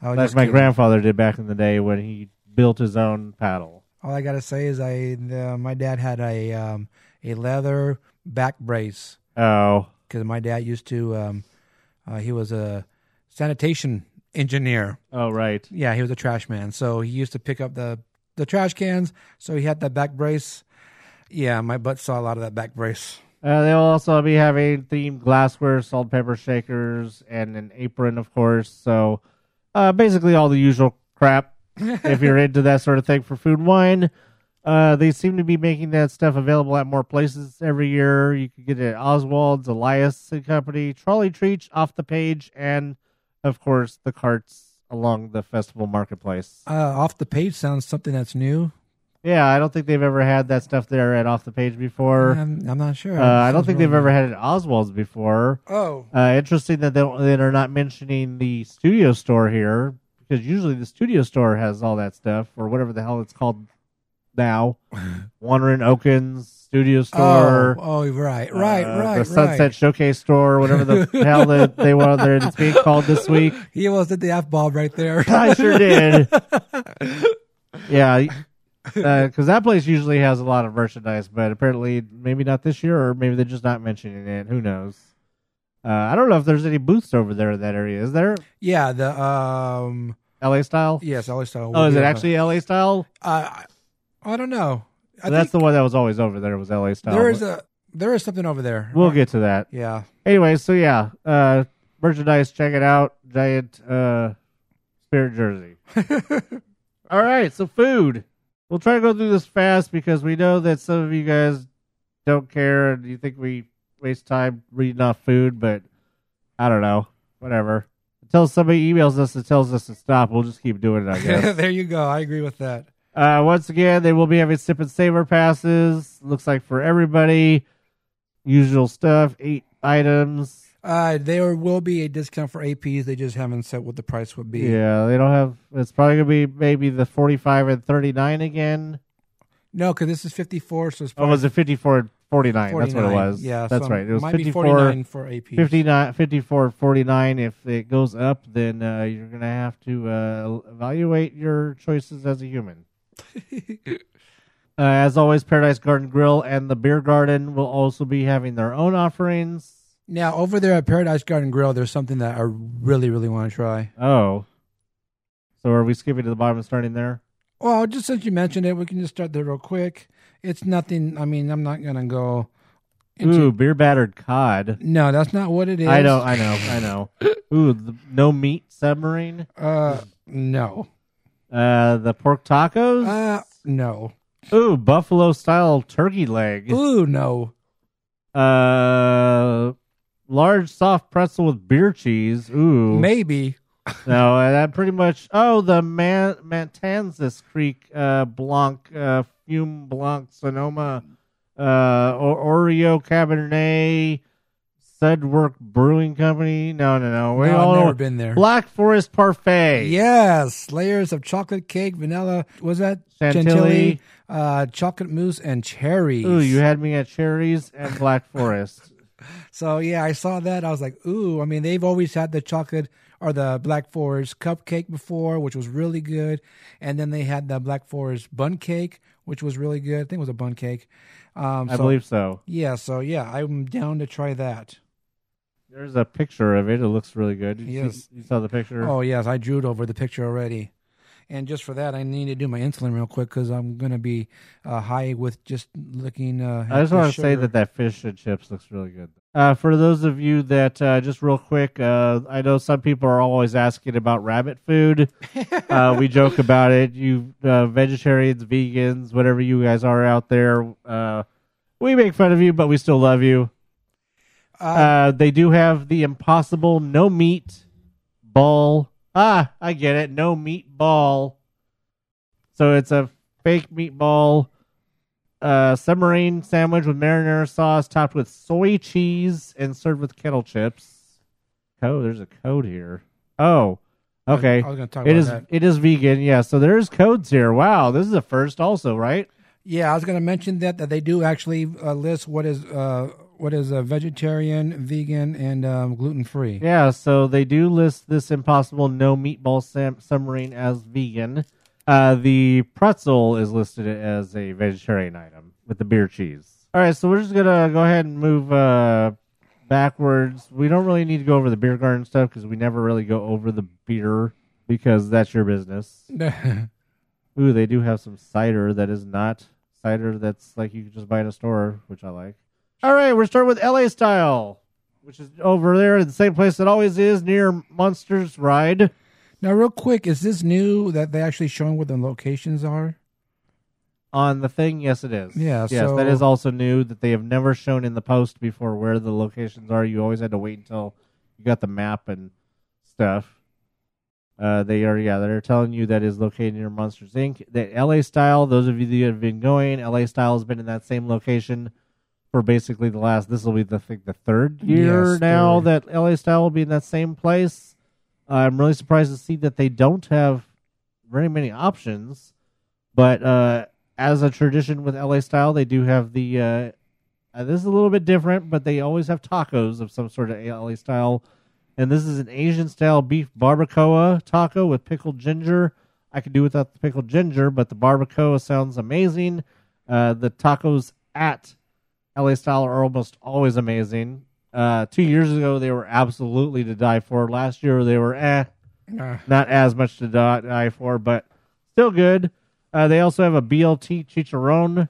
I was Like just my kidding. grandfather did back in the day when he built his own paddle. All I gotta say is I the, my dad had a um, a leather back brace Oh, because my dad used to um, uh, he was a sanitation engineer. oh, right. Yeah, he was a trash man, so he used to pick up the the trash cans. So he had that back brace. Yeah, my butt saw a lot of that back brace. Uh, they'll also be having themed glassware, salt pepper shakers, and an apron, of course. So, uh, basically all the usual crap. if you're into that sort of thing for food and wine, uh, they seem to be making that stuff available at more places every year. You can get it at Oswald's, Elias and Company, Trolley Treats, Off the Page, and of course the carts along the festival marketplace. Uh, off the page sounds something that's new. Yeah, I don't think they've ever had that stuff there at Off the Page before. I'm, I'm not sure. Uh, I don't think they've ever had it at Oswald's before. Oh, Uh, interesting that they don't, that are not mentioning the studio store here because usually the studio store has all that stuff or whatever the hell it's called now. Wandering Oakens Studio Store. Oh, oh, right, right, uh, right, The Sunset right. Showcase Store, whatever the hell that they want there it's being called this week. He almost did the f bomb right there. I sure did. yeah, because that place usually has a lot of merchandise, but apparently maybe not this year, or maybe they're just not mentioning it. Who knows? Uh, I don't know if there's any booths over there in that area. Is there yeah, the um, LA style? yes, LA style. Oh, is it actually LA style? Uh, I I don't know. I That's the one that was always over there. Was LA style? there is a there is something over there. We'll get to that. Yeah. Anyway, so yeah, uh, merchandise. Check it out. Giant uh, spirit jersey. All right, so food. We'll try to go through this fast because we know that some of you guys don't care and you think we waste time reading off food, but I don't know. Whatever. Until somebody emails us and tells us to stop, we'll just keep doing it, I guess. there you go. I agree with that. uh, once again, they will be having sip and savor passes. Looks like for everybody. Usual stuff, eight items. Uh, there will be a discount for APs. They just haven't said what the price would be. Yeah, they don't have. It's probably gonna be maybe the forty-five and thirty-nine again. No, because this is 54, so it's Oh, probably was it 54 and 49? That's what it 49. was. Yeah, that's so right. It was might 54, be 49 for APs. 59, 54, 49. If it goes up, then uh, you're gonna have to uh, evaluate your choices as a human. uh, as always, Paradise Garden Grill and the Beer Garden will also be having their own offerings. Now, over there at Paradise Garden Grill, there's something that I really, really want to try. Oh, so are we skipping to the bottom and starting there? Well, just since you mentioned it, we can just start there real quick. It's nothing. I mean, I'm not gonna go. Into, Ooh, beer battered cod. No, that's not what it is. I know, I know, I know. Ooh, the no meat submarine. Uh, no. Uh, the pork tacos. Uh, no. Ooh, buffalo style turkey leg. Ooh, no. Uh, large soft pretzel with beer cheese. Ooh, Maybe. no, uh, that pretty much. Oh, the Man Matanzas Creek uh, Blanc uh, Fume Blanc Sonoma uh, or- Oreo Cabernet Sudwerk Brewing Company. No, no, no. We No, all I've never been there. Black Forest Parfait. Yes, layers of chocolate cake, vanilla. Was that Chantilly. Uh, chocolate mousse and cherries. Ooh, you had me at cherries and Black Forest. So yeah, I saw that. I was like, ooh. I mean, they've always had the chocolate or the Black Forest cupcake before, which was really good, and then they had the Black Forest bun cake, which was really good. I think it was a bun cake. Um, I so- believe so. Yeah. So yeah, I'm down to try that. There's a picture of it. It looks really good. Did you, Yes. see, you saw the picture? Oh yes, I drew it over the picture already. And just for that, I need to do my insulin real quick because I'm gonna be uh, high with just looking. Uh, I just want to say that that fish and chips looks really good. Uh, for those of you that uh, just real quick, uh, I know some people are always asking about rabbit food. uh, we joke about it. You uh, vegetarians, vegans, whatever you guys are out there, uh, we make fun of you, but we still love you. Uh, they do have the impossible no meat ball. Ah, I get it. No meatball. So it's a fake meatball uh, submarine sandwich with marinara sauce topped with soy cheese and served with kettle chips. Code. There's a code here. Oh, okay. I was gonna talk It about is. that. It is vegan. Yeah. So there's codes here. Wow. This is a first, also, right? Yeah, I was going to mention that that they do actually uh, list what is uh, what is a vegetarian, vegan, and um, gluten free. Yeah, so they do list this Impossible No Meatball Sam- Submarine as vegan. Uh, the pretzel is listed as a vegetarian item with the beer cheese. All right, so we're just gonna go ahead and move uh, backwards. We don't really need to go over the beer garden stuff because we never really go over the beer because that's your business. Ooh, they do have some cider that is not cider that's like you can just buy in a store, which I like. All right, we're starting with LA Style, which is over there in the same place it always is near Monsters Ride. now, real quick, is this new that they actually showing where the locations are? On the thing, yes, it is. Yeah, yes, so- that is also new that they have never shown in the post before where the locations are. You always had to wait until you got the map and stuff. Uh, they are, yeah, they're telling you that is located near Monsters Inc. The LA Style, those of you that have been going, LA Style has been in that same location for basically the last. This will be the think the third year Yes, now third. that LA Style will be in that same place. I'm really surprised to see that they don't have very many options, but uh, as a tradition with LA Style, they do have the. Uh, uh, this is a little bit different, but they always have tacos of some sort of LA Style, and this is an Asian style beef barbacoa taco with pickled ginger. I could do without the pickled ginger, but the barbacoa sounds amazing. Uh, the tacos at LA Style are almost always amazing. Uh, two years ago, they were absolutely to die for. Last year, they were eh, not as much to die die for, but still good. Uh, they also have a BLT chicharron,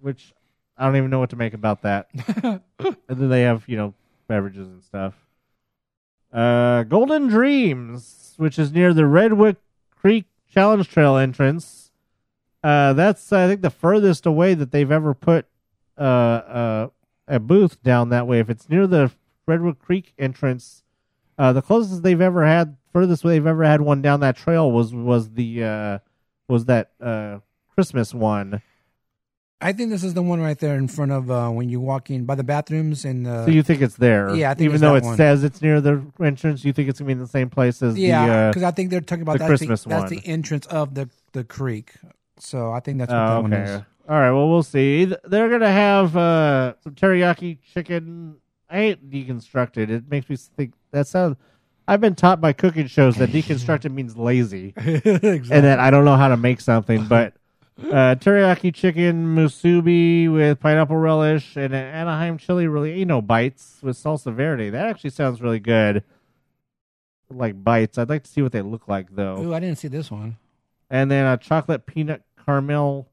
which I don't even know what to make about that. and then they have, you know, beverages and stuff. Uh, Golden Dreams, which is near the Redwood Creek Challenge Trail entrance. Uh, that's I think the furthest away that they've ever put uh, uh, a booth down that way. If it's near the Redwood Creek entrance, uh, the closest they've ever had, furthest they've ever had one down that trail was was the uh, was that uh, Christmas one. I think this is the one right there in front of uh, when you walk in by the bathrooms and uh, So you think it's there? yeah, I think even though it one. says it's near the entrance, you think it's gonna be in the same place as yeah, the. Uh, because I think they're talking about the that's Christmas the, that's one. the entrance of the the creek. So I think that's what oh, that one okay. is. All right. Well, we'll see. They're gonna have uh, some teriyaki chicken. I hate deconstructed. It makes me think that sounds. I've been taught by cooking shows that deconstructed means lazy. and that I don't know how to make something. But uh, teriyaki chicken musubi with pineapple relish and an Anaheim chili relleno bites with salsa verde. That actually sounds really good. Like bites. I'd like to see what they look like though. Ooh, I didn't see this one. And then a chocolate peanut caramel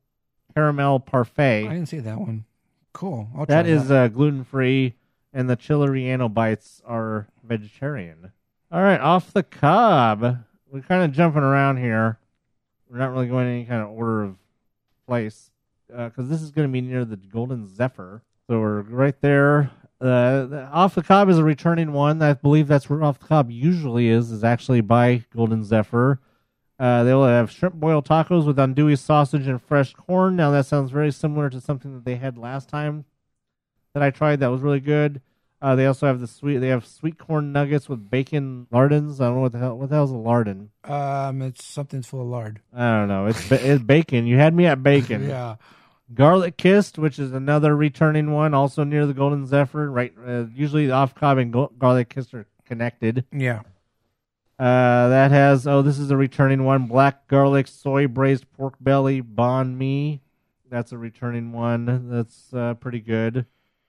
caramel parfait. I didn't see that one. Cool. I'll try That is uh, gluten free, and the chili relleno bites are vegetarian. All right, off the cob. We're kind of jumping around here. We're not really going in any kind of order of place because this is going to be near the Golden Zephyr. So we're right there. Uh, the, off the cob is a returning one. I believe that's where off the cob usually is. Is actually by Golden Zephyr. Uh, they will have shrimp boiled tacos with andouille sausage and fresh corn. Now that sounds very similar to something that they had last time that I tried. That was really good. Uh, they also have the sweet. They have sweet corn nuggets with bacon lardons. I don't know what the hell. What the hell's a lardon? Um, it's something full of lard. I don't know. It's ba- it's bacon. You had me at bacon. Yeah. Garlic kissed, which is another returning one, also near the Golden Zephyr. Right, uh, usually the off cob and go- garlic kissed are connected. Yeah. Uh, that has oh, this is a returning one: black garlic soy braised pork belly banh mi. That's a returning one. That's uh, pretty good.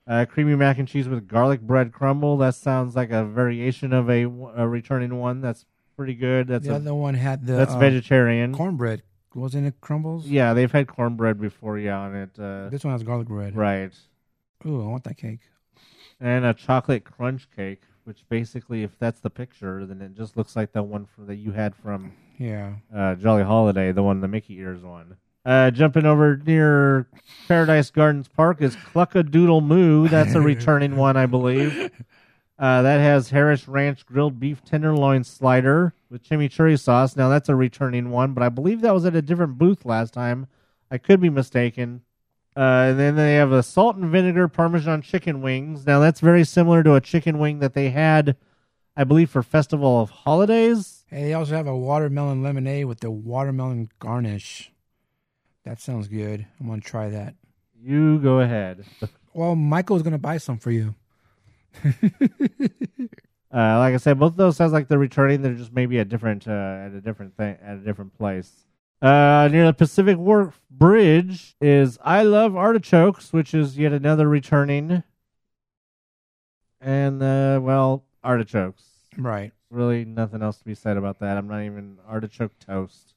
Uh, creamy mac and cheese with garlic bread crumble. That sounds like a variation of a, a returning one. That's pretty good. That's the a, other one had the that's uh, vegetarian. cornbread. Wasn't it crumbles? Yeah, they've had cornbread before. Yeah, on it. Uh, This one has garlic bread. right. Ooh, I want that cake. and a chocolate crunch cake, which basically, if that's the picture, then it just looks like the one from that you had from Yeah. uh, Jolly Holiday, the one the Mickey ears one. Uh, jumping over near Paradise Gardens Park is Clucka Doodle Moo. That's a returning one, I believe. Uh, that has Harris Ranch grilled beef tenderloin slider with chimichurri sauce. Now that's a returning one, but I believe that was at a different booth last time. I could be mistaken. Uh, and then they have a salt and vinegar Parmesan chicken wings. Now that's very similar to a chicken wing that they had, I believe, for Festival of Holidays. Hey, they also have a watermelon lemonade with the watermelon garnish. That sounds good. I'm gonna try that. You go ahead. Well, Michael's gonna buy some for you. Uh, like I said, both of those sounds like they're returning. They're just maybe at different uh, at a different thing at a different place. Uh, near the Pacific Wharf Bridge is I Love Artichokes, which is yet another returning. And uh, well, artichokes. Right. Really, nothing else to be said about that. I'm not even artichoke toast.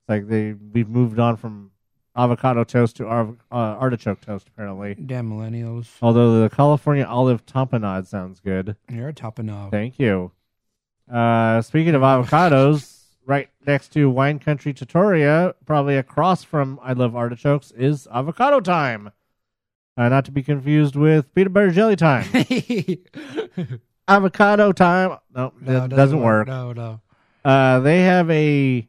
It's like they we've moved on from avocado toast to ar- uh, artichoke toast, apparently. Damn millennials. Although the California olive tamponade sounds good. You're topping off. Thank you. Uh, speaking of avocados, right next to Wine Country Trattoria, probably across from I Love Artichokes, is avocado time. Uh, not to be confused with peanut butter jelly time. avocado time. No, No, that doesn't work. No, no. Uh, they have a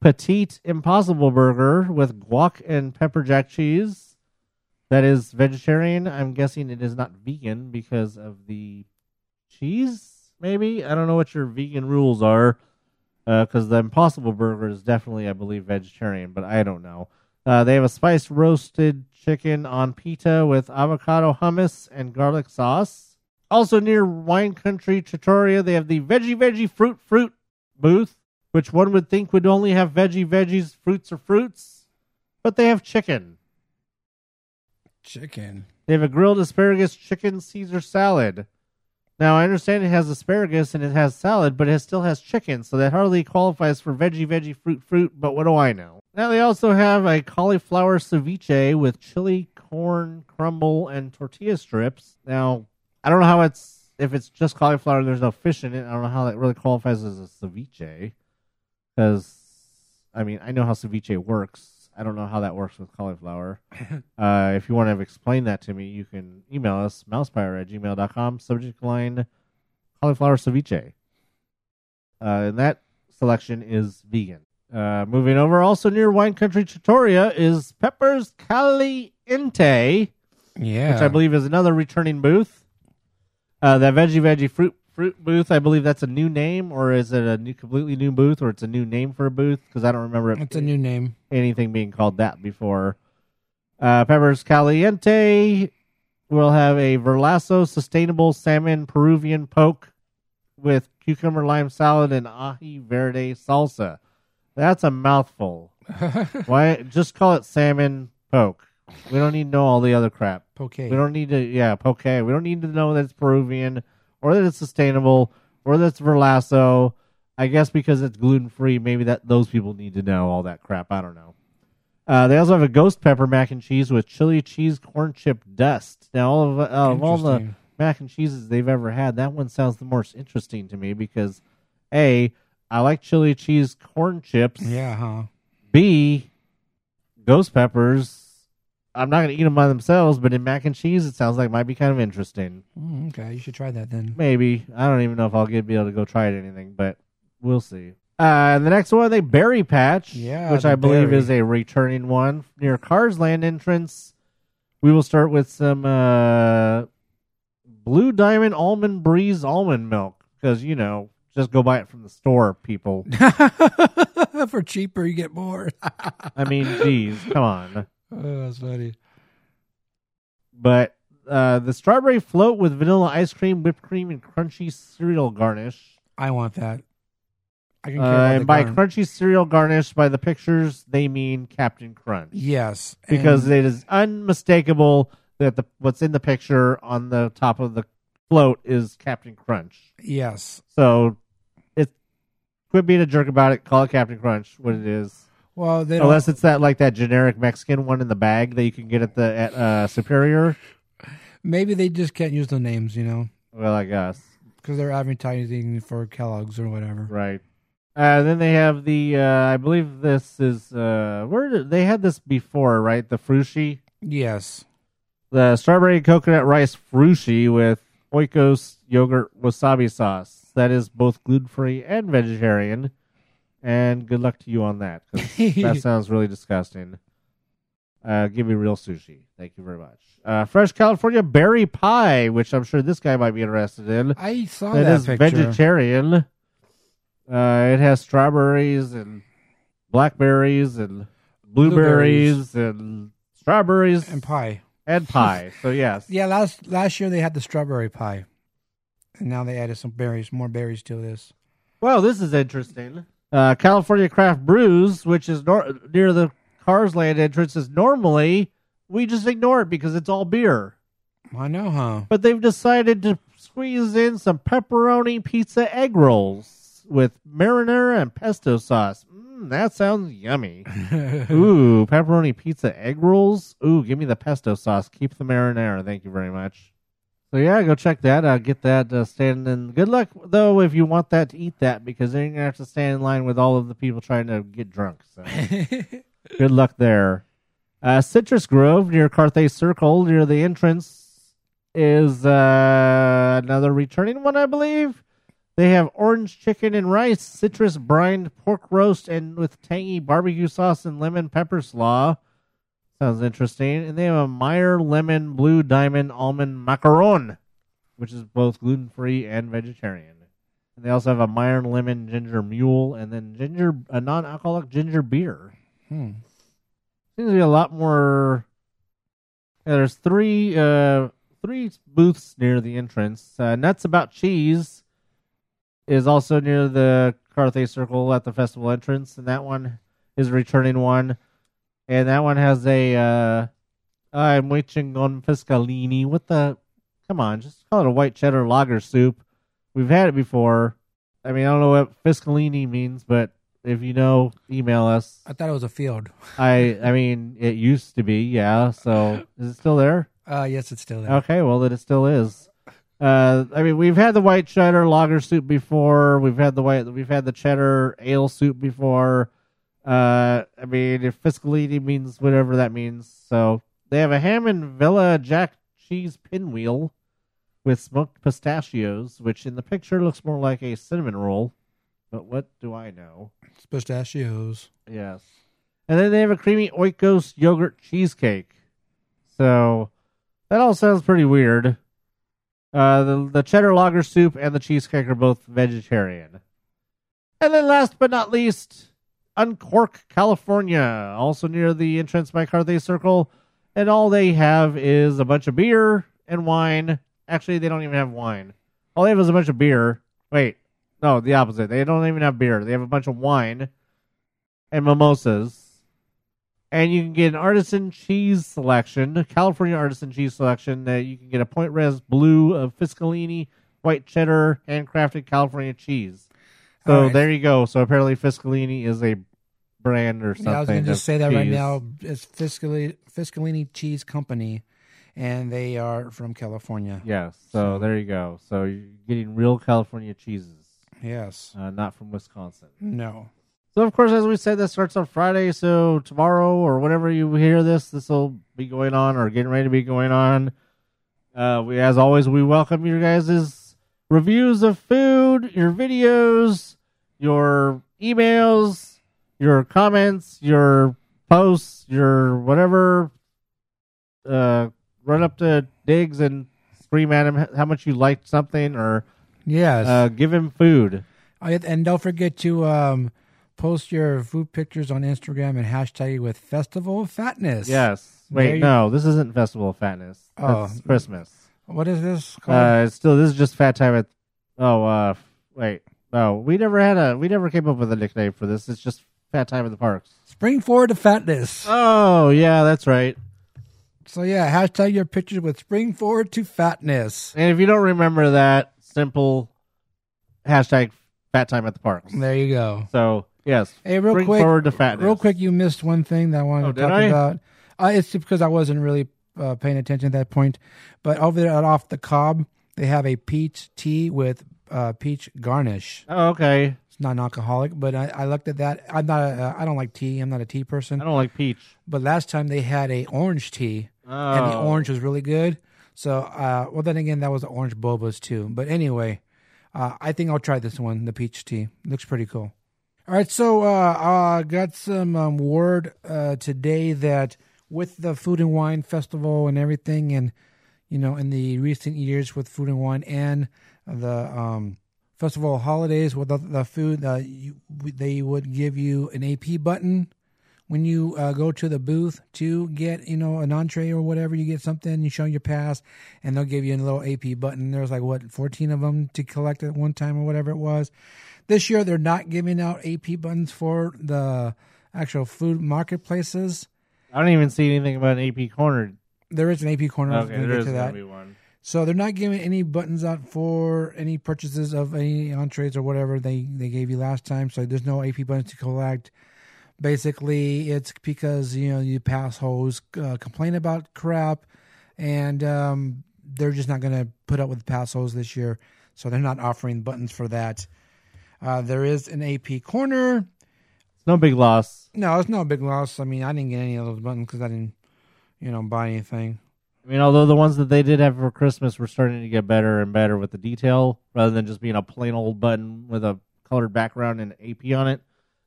petite impossible burger with guac and pepper jack cheese that is vegetarian. I'm guessing it is not vegan because of the cheese, maybe? I don't know what your vegan rules are because the impossible burger is definitely, I believe, vegetarian, but I don't know. Uh, they have a spiced roasted chicken on pita with avocado hummus and garlic sauce. Also near Wine Country Trattoria, they have the veggie veggie fruit fruit booth, which one would think would only have veggie veggies, fruits or fruits, but they have chicken. Chicken. They have a grilled asparagus chicken Caesar salad. Now I understand it has asparagus and it has salad, but it still has chicken, so that hardly qualifies for veggie veggie fruit fruit. But what do I know? Now they also have a cauliflower ceviche with chili, corn, crumble, and tortilla strips. Now I don't know how it's if it's just cauliflower. There's no fish in it. I don't know how that really qualifies as a ceviche, because I mean I know how ceviche works. I don't know how that works with cauliflower. uh, if you want to explain that to me, you can email us mousepire at gmail.com. Subject line cauliflower ceviche. Uh, and that selection is vegan. Uh, moving over, also near Wine Country Trattoria is Peppers Caliente Yeah. which I believe is another returning booth. Uh, that veggie veggie fruit fruit booth, I believe that's a new name, or is it a new completely new booth, or it's a new name for a booth? Because I don't remember it, It's a new name. anything being called that before. Uh, Peppers Caliente will have a Verlasso sustainable salmon Peruvian poke with cucumber lime salad and aji verde salsa. That's a mouthful. Why just call it salmon poke? We don't need to know all the other crap. Poke. We don't need to, yeah, poke. We don't need to know that it's Peruvian or that it's sustainable or that it's Verlasso. I guess because it's gluten free, maybe that those people need to know all that crap. I don't know. Uh, they also have a ghost pepper mac and cheese with chili cheese corn chip dust. Now, all of, uh, of all the mac and cheeses they've ever had, that one sounds the most interesting to me because a, I like chili cheese corn chips. Yeah, huh? B, ghost peppers. I'm not going to eat them by themselves, but in mac and cheese, it sounds like it might be kind of interesting. Mm, okay, you should try that then. Maybe I don't even know if I'll get be able to go try it anything, but we'll see. Uh, and the next one, they berry patch, Yeah, which I believe berry. is a returning one near Cars Land entrance. We will start with some uh, Blue Diamond Almond Breeze almond milk because you know just go buy it from the store, people. For cheaper, you get more. I mean, geez, come on. Oh, that's funny. But uh, the strawberry float with vanilla ice cream, whipped cream, and crunchy cereal garnish. I want that. I can Uh, care about the and by garn- crunchy cereal garnish, by the pictures, they mean Captain Crunch. Yes, Because and- it is unmistakable that the what's in the picture on the top of the float is Captain Crunch. yes. So it quit being a jerk about it. Call it Captain Crunch, what it is. Well. Unless it's that like that generic Mexican one in the bag that you can get at the at uh, Superior. maybe they just can't use the names, you know, Well, I guess. because they're advertising for Kellogg's or whatever. Right. Uh, then they have the, uh, I believe this is, uh, where did, they had this before, right? The frushi, Yes. the strawberry coconut rice frushi with oikos yogurt wasabi sauce. That is both gluten free and vegetarian. And good luck to you on that. that sounds really disgusting. Uh, give me real sushi. Thank you very much. Uh, fresh California berry pie, which I'm sure this guy might be interested in. I saw It that is picture. vegetarian. Uh, it has strawberries and blackberries and blueberries, and strawberries and pie. and pie. So yes, Yeah, last last year they had the strawberry pie, and now they added some berries, more berries to this. Well, this is interesting. Uh, California Craft Brews, which is nor- near the Cars Land entrance, is normally we just ignore it because it's all beer. I know, huh? But they've decided to squeeze in some pepperoni pizza egg rolls with marinara and pesto sauce. Mm, that sounds yummy. Ooh, pepperoni pizza egg rolls. Ooh, give me the pesto sauce. Keep the marinara. Thank you very much. So yeah, go check that out. Get that uh, standing. Good luck though if you want that to eat that because then you're gonna have to stand in line with all of the people trying to get drunk. So good luck there. Uh, Citrus Grove near Carthay Circle near the entrance is uh, another returning one, I believe. They have orange chicken and rice, citrus brined pork roast, and with tangy barbecue sauce and lemon pepper slaw. Sounds interesting. And they have a Meyer lemon blue diamond almond macaron, which is both gluten free and vegetarian. And they also have a Meyer lemon ginger mule, and then ginger a non alcoholic ginger beer. Hmm. Seems to be a lot more. Yeah, there's three uh three booths near the entrance. Uh, Nuts about cheese is also near the Carthay Circle at the festival entrance, and that one is a returning one. And that one has a uh, I'm waiting on Fiscalini. What the? Come on, just call it a white cheddar lager soup. We've had it before. I mean, I don't know what Fiscalini means, but if you know, email us. I thought it was a field. I I mean, it used to be, yeah. So is it still there? Uh, yes, it's still there. Okay, well then it still is. Uh, I mean, we've had the white cheddar lager soup before. We've had the white, we've had the cheddar ale soup before. Uh, I mean, if Fiscalini means whatever that means. So they have a ham and Villa Jack cheese pinwheel with smoked pistachios, which in the picture looks more like a cinnamon roll. But what do I know? It's pistachios. Yes. And then they have a creamy oikos yogurt cheesecake. So that all sounds pretty weird. Uh, the the cheddar lager soup and the cheesecake are both vegetarian. And then last but not least, Uncork, California, also near the entrance by Carthay Circle. And all they have is a bunch of beer and wine. Actually, they don't even have wine. All they have is a bunch of beer. Wait, no, the opposite. They don't even have beer. They have a bunch of wine and mimosas. And you can get an artisan cheese selection, California artisan cheese selection. That you can get a Point Reyes blue of Fiscalini, white cheddar, handcrafted California cheese. So right. there you go. So apparently Fiscalini is a brand or something. Yeah, I was going to just say that right now. It's Fiscalini, Fiscalini Cheese Company, and they are from California. Yes. So there you go. So you're getting real California cheeses, Yes. uh, not from Wisconsin. No. So of course, as we said, this starts on Friday. So tomorrow or whenever you hear this, this will be going on or getting ready to be going on. Uh, we, as always, we welcome you guys' reviews of food, your videos, your emails, your comments, your posts, your whatever. Uh, run up to Diggs and scream at him how much you liked something, or Yes. uh, give him food. Yeah, and don't forget to um, post your food pictures on Instagram and hashtag it with Festival of Fatness. Yes. Wait, you- no, this isn't Festival of Fatness. Oh. That's Christmas. What is this called? Uh, it's still, this is just Fat Time at. Oh, uh, wait. No, we never had a. We never came up with a nickname for this. It's just Fat Time at the Parks. Spring forward to fatness. Oh, yeah, that's right. So yeah, hashtag your pictures with spring forward to fatness. And if you don't remember that, simple hashtag Fat Time at the Parks. There you go. So, yes. Hey, real quick, forward to fatness. real quick, you missed one thing that I wanted Oh, to talk I? about. Uh, it's because I wasn't really uh, paying attention at that point. But over there at off the cob, they have a peach tea with uh, peach garnish. Oh, okay. It's non-alcoholic, but I, I looked at that. I'm not. A, I don't like tea. I'm not a tea person. I don't like peach. But last time they had a orange tea, Oh. and the orange was really good. So, uh, well, then again, that was the orange bobas too. But anyway, uh, I think I'll try this one, the peach tea. Looks pretty cool. All right, so uh, I got some um, word uh, today that with the Food and Wine Festival and everything, and you know, in the recent years with Food and Wine and the um, festival holidays with the, the food, uh, you, they would give you an AP button when you uh, go to the booth to get you know an entree or whatever, you get something, you show your pass, and they'll give you a little AP button. There's like what 14 of them to collect at one time or whatever it was. This year they're not giving out AP buttons for the actual food marketplaces. I don't even see anything about an AP corner. There is an AP corner. I was Okay, there get is to gonna that. be one. So they're not giving any buttons out for any purchases of any entrees or whatever they, they gave you last time. So there's no AP buttons to collect. Basically, it's because you know you pass holes uh, complain about crap, and um, they're just not going to put up with pass holes this year. So they're not offering buttons for that. Uh, there is an AP corner. No big loss. No, it's no big loss. I mean, I didn't get any of those buttons because I didn't, you know, buy anything. I mean, although the ones that they did have for Christmas were starting to get better and better with the detail, rather than just being a plain old button with a colored background and AP on it,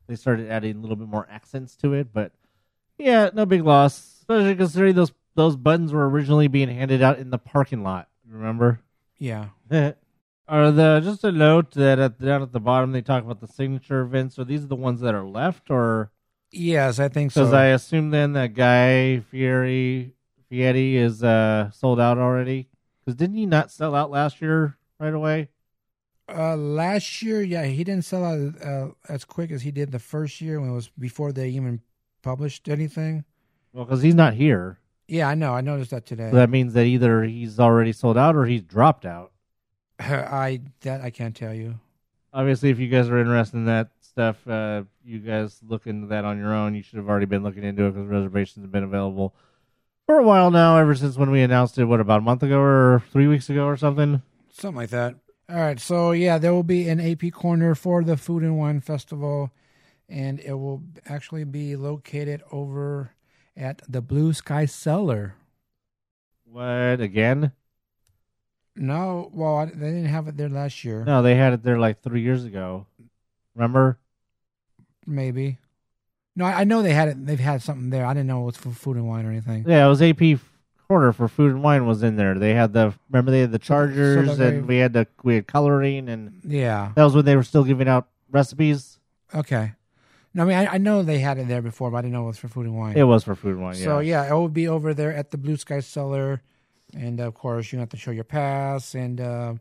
they started adding a little bit more accents to it. But yeah, no big loss, especially considering those those buttons were originally being handed out in the parking lot. Remember? Yeah. Are the just a note that at, down at the bottom they talk about the signature events? Are these are the ones that are left, or Yes, I think so. because I assume then that guy Fieri Fieri is uh, sold out already? Because didn't he not sell out last year right away? Uh, last year, yeah, he didn't sell out uh, as quick as he did the first year when it was before they even published anything. Well, because he's not here, Yeah, I know. I noticed that today. so that means that either he's already sold out or he's dropped out. I that I can't tell you. Obviously, if you guys are interested in that stuff, uh, you guys look into that on your own. You should have already been looking into it because reservations have been available for a while now, ever since when we announced it. What about a month ago or three weeks ago or something? Something like that. All right, so yeah, there will be an AP corner for the Food and Wine Festival, and it will actually be located over at the Blue Sky Cellar. What again? No, well, I- they didn't have it there last year. No, they had it there like three years ago. Remember? Maybe. No, I I know they had it. They've had something there. I didn't know it was for Food and Wine or anything. Yeah, it was AP quarter for food and wine was in there. They had the remember they had the chargers they- and we had the we had coloring and Yeah. that was when they were still giving out recipes. Okay. No, I mean I, I know they had it there before, but I didn't know it was for Food and Wine. It was for food and wine. Yeah. So yeah, it will be over there at the Blue Sky Cellar, and of course you have to show your pass. And uh,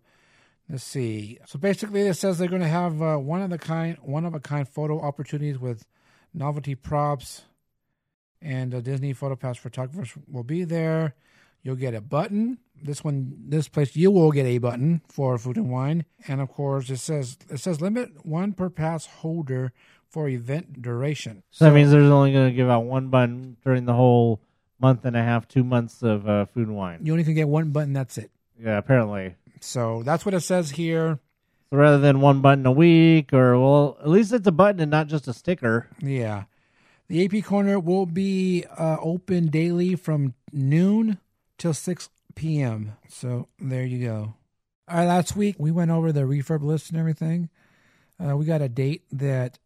let's see. So basically, it says they're going to have uh, one of the kind, one of a kind photo opportunities with novelty props, and uh, Disney Photo Pass photographers will be there. You'll get a button. This one, this place, you will get a button for food and wine, and of course, it says it says limit one per pass holder for event duration. So that means there's only going to give out one button during the whole month and a half, two months of uh, food and wine. you only can get one button. That's it. Yeah, apparently. So that's what it says here. So rather than one button a week, or well, at least it's a button and not just a sticker. Yeah. The AP Corner will be uh, open daily from noon till 6 p.m. So there you go. All right, last week we went over the refurb list and everything. Uh, we got a date that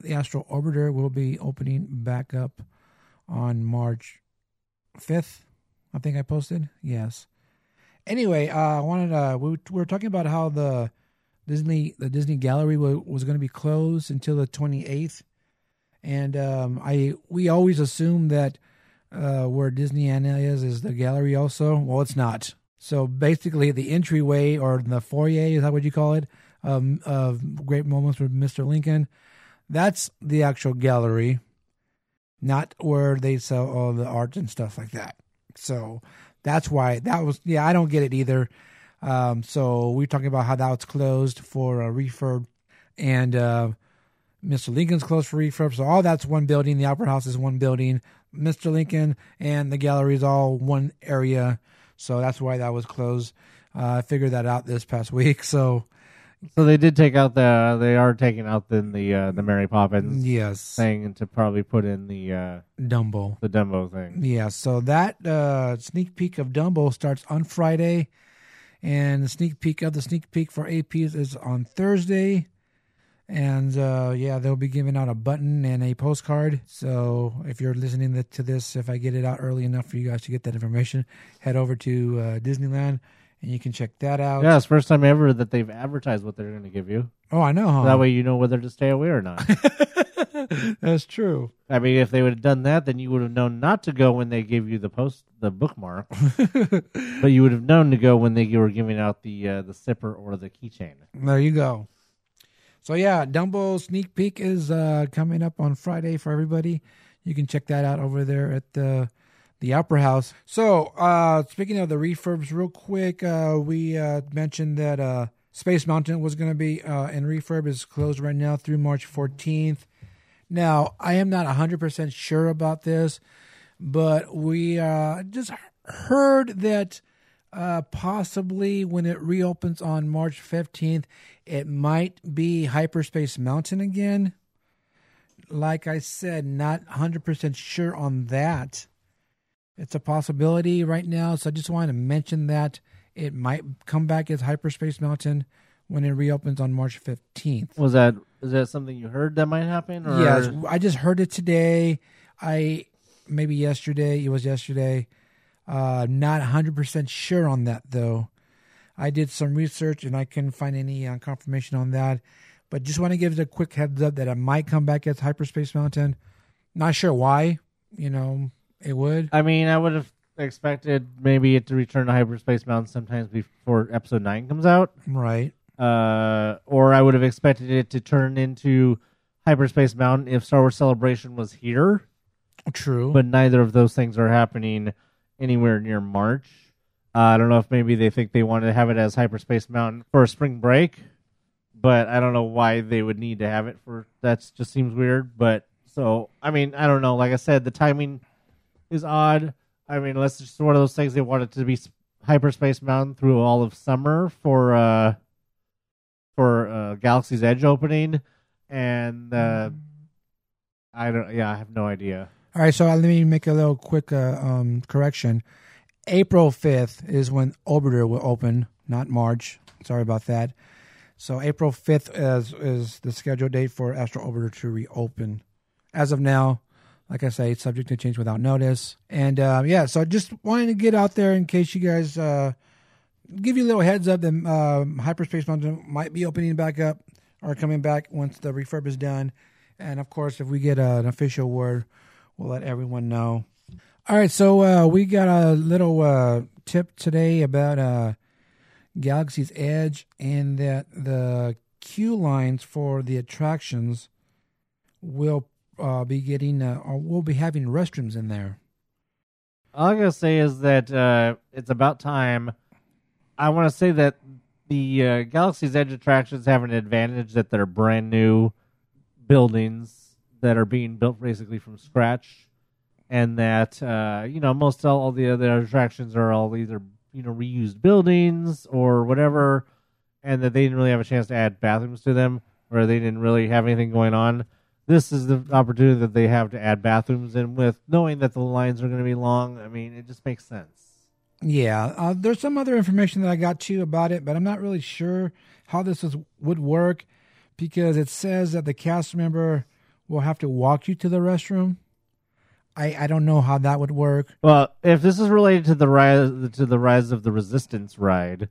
the Astro Orbiter will be opening back up on March 5th. I think I posted. Yes. Anyway, uh, I wanted to, we, we were talking about how the Disney the Disney Gallery wa- was going to be closed until the 28th and um, I we always assume that uh, where Disneyana is is the gallery also. Well, it's not. So basically, the entryway or the foyer is that what you call it? Um, of Great Moments with Mr. Lincoln. That's the actual gallery, not where they sell all the art and stuff like that. So that's why that was. Yeah, I don't get it either. Um, so we're talking about how that was closed for a refurb, and uh, Mr. Lincoln's closed for refurb. So all that's one building. The Opera House is one building. Mr. Lincoln and the gallery is all one area. So that's why that was closed. Uh, I figured that out this past week. So So they did take out the. They are taking out then the uh, the Mary Poppins yes, thing to probably put in the uh, Dumbo. the Dumbo thing. Yeah, so that uh, sneak peek of Dumbo starts on Friday, and the sneak peek of the sneak peek for APs is on Thursday. And uh, yeah, they'll be giving out a button and a postcard. So if you're listening to this, if I get it out early enough for you guys to get that information, head over to uh, Disneyland and you can check that out. Yeah, it's first time ever that they've advertised what they're going to give you. Oh, I know. Huh? That way you know whether to stay away or not. That's true. I mean, if they would have done that, then you would have known not to go when they gave you the post, the bookmark. but you would have known to go when they were giving out the uh, the zipper or the keychain. There you go. So yeah, Dumbo sneak peek is uh, coming up on Friday for everybody. You can check that out over there at the the Opera House. So uh, speaking of the refurbs, real quick, uh, we uh, mentioned that uh, Space Mountain was going to be uh, in refurb is closed right now through March 14th. Now I am not 100% sure about this, but we uh, just heard that possibly when it reopens on March 15th, it might be Hyperspace Mountain again. Like I said, not 100% sure on that. It's a possibility right now, so I just wanted to mention that it might come back as Hyperspace Mountain when it reopens on March 15th. Was that is that something you heard that might happen? Or? Yes, I just heard it today. I maybe yesterday. It was yesterday. Uh, not 100% sure on that though. I did some research and I couldn't find any uh, confirmation on that. But just want to give it a quick heads up that it might come back as Hyperspace Mountain. Not sure why. You know, it would. I mean, I would have expected maybe it to return to Hyperspace Mountain sometimes before Episode Nine comes out. Right. uh, or I would have expected it to turn into Hyperspace Mountain if Star Wars Celebration was here. True. But neither of those things are happening anywhere near March. Uh, I don't know if maybe they think they wanted to have it as Hyperspace Mountain for a spring break, but I don't know why they would need to have it for. That just seems weird. But so I mean, I don't know. Like I said, the timing is odd. I mean, unless it's just one of those things they wanted to be Hyperspace Mountain through all of summer for uh for uh, Galaxy's Edge opening, and uh, I don't. Yeah, I have no idea. All right, so let me make a little quick uh, um, correction. April 5th is when Orbiter will open, not March. Sorry about that. So April 5th is, is the scheduled date for Astro Orbiter to reopen. As of now, like I say, it's subject to change without notice. And uh, yeah, so just wanted to get out there in case you guys uh, give you a little heads up that um, Hyperspace Mountain might be opening back up or coming back once the refurb is done. And of course, if we get uh, an official word, we'll let everyone know. All right, so uh, we got a little uh, tip today about uh, Galaxy's Edge and that the queue lines for the attractions will uh, be getting uh, or will be having restrooms in there. All I'm gonna say is that uh, it's about time. I want to say that the uh, Galaxy's Edge attractions have an advantage that they're brand new buildings that are being built basically from scratch, and that uh, you know most all, all the other attractions are all either you know reused buildings or whatever, and that they didn't really have a chance to add bathrooms to them, or they didn't really have anything going on. This is the opportunity that they have to add bathrooms, in with knowing that the lines are going to be long, I mean, it just makes sense. Yeah, uh, there's some other information that I got too about it, but I'm not really sure how this is, would work because it says that the cast member will have to walk you to the restroom. I, I don't know how that would work. Well, if this is related to the rise to the rise of the resistance ride,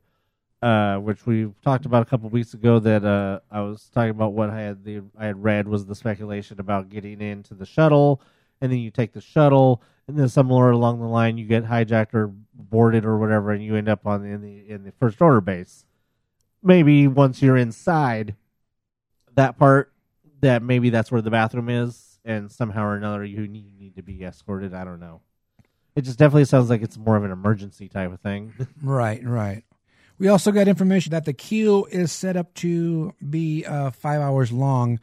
uh, which we talked about a couple weeks ago, that uh, I was talking about what I had the I had read was the speculation about getting into the shuttle, and then you take the shuttle, and then somewhere along the line you get hijacked or boarded or whatever, and you end up on in the in the first order base. Maybe once you're inside that part, that maybe that's where the bathroom is, and somehow or another you need, need to be escorted. I don't know. It just definitely sounds like it's more of an emergency type of thing. Right, right. We also got information that the queue is set up to be uh, five hours long.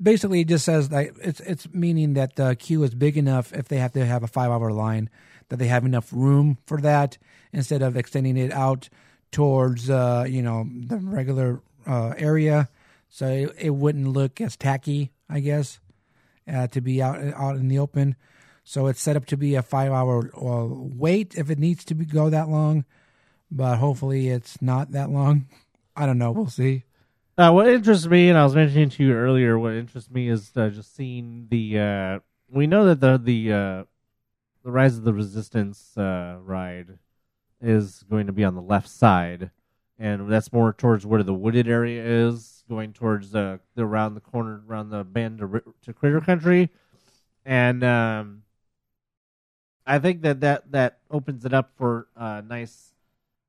Basically, it just says that it's it's meaning that the queue is big enough if they have to have a five hour line that they have enough room for that instead of extending it out towards uh, you know the regular uh, area, so it, it wouldn't look as tacky, I guess, uh, to be out out in the open. So it's set up to be a five hour uh, wait if it needs to be, go that long, but hopefully it's not that long. I don't know. We'll see. Uh, what interests me, and I was mentioning to you earlier, what interests me is uh, just seeing the. Uh, we know that the the uh, the rise of the resistance uh, ride is going to be on the left side, and that's more towards where the wooded area is, going towards the, the around the corner around the bend to, to Critter Country, and um, I think that that that opens it up for a nice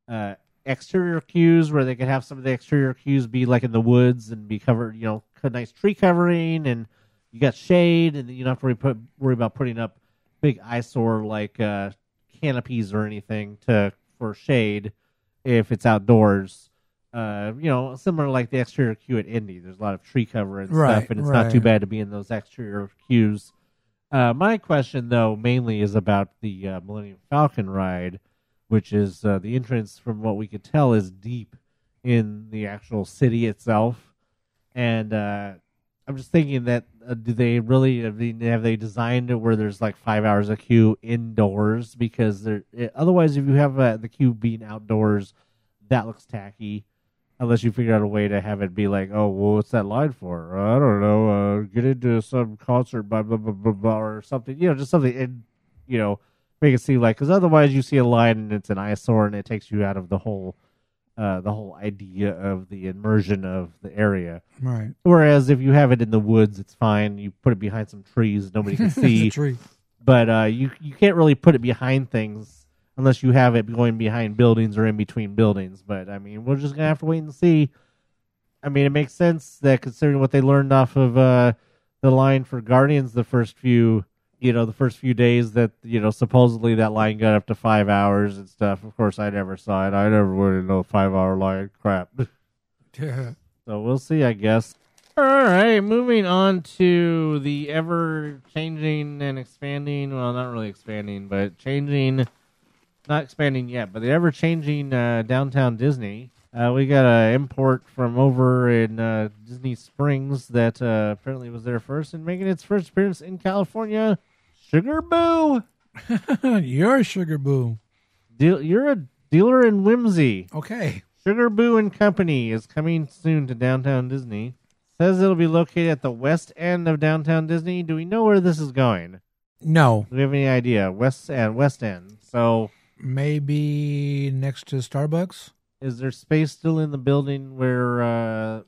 uh, exterior cues where they could have some of the exterior cues be like in the woods and be covered, you know, a nice tree covering, and you got shade, and you don't have to worry, put, worry about putting up big eyesore like uh, canopies or anything to for shade if it's outdoors. Uh, you know, similar like the exterior cue at Indy. There's a lot of tree cover and Right, stuff, and it's not too bad to be in those exterior cues. Uh, my question, though, mainly is about the uh, Millennium Falcon ride, which is uh, the entrance, from what we could tell, is deep in the actual city itself. And uh, I'm just thinking that uh, do they really have they, have they designed it where there's like five hours of queue indoors? Because there, it, otherwise, if you have uh, the queue being outdoors, that looks tacky. Unless you figure out a way to have it be like, oh, well, what's that line for? I don't know. Uh, get into some concert, blah blah blah blah blah, or something. You know, just something, and you know, make it seem like because otherwise you see a line and it's an eyesore and it takes you out of the whole, uh, the whole idea of the immersion of the area. Right. Whereas if you have it in the woods, it's fine. You put it behind some trees, nobody can see. tree. but uh, you you can't really put it behind things unless you have it going behind buildings or in between buildings. But I mean, we're just gonna have to wait and see. I mean, it makes sense that considering what they learned off of uh, the line for Guardians, the first few, you know, the first few days that you know supposedly that line got up to five hours and stuff. Of course, I never saw it. I never would know five hour line. Crap. Yeah. So we'll see, I guess. All right, moving on to the ever changing and expanding. Well, not really expanding, but changing. Not expanding yet, but the ever changing uh, downtown Disney. Uh, we got an import from over in uh, Disney Springs that uh, apparently was there first and making its first appearance in California. Sugar Boo, You're a sugar boo. Deal- you're a dealer in whimsy. Okay. Sugar Boo and Company is coming soon to downtown Disney. Says it'll be located at the west end of downtown Disney. Do we know where this is going? No. Do we have any idea? West end, west end. So, Maybe next to Starbucks. is there space still in the building where uh,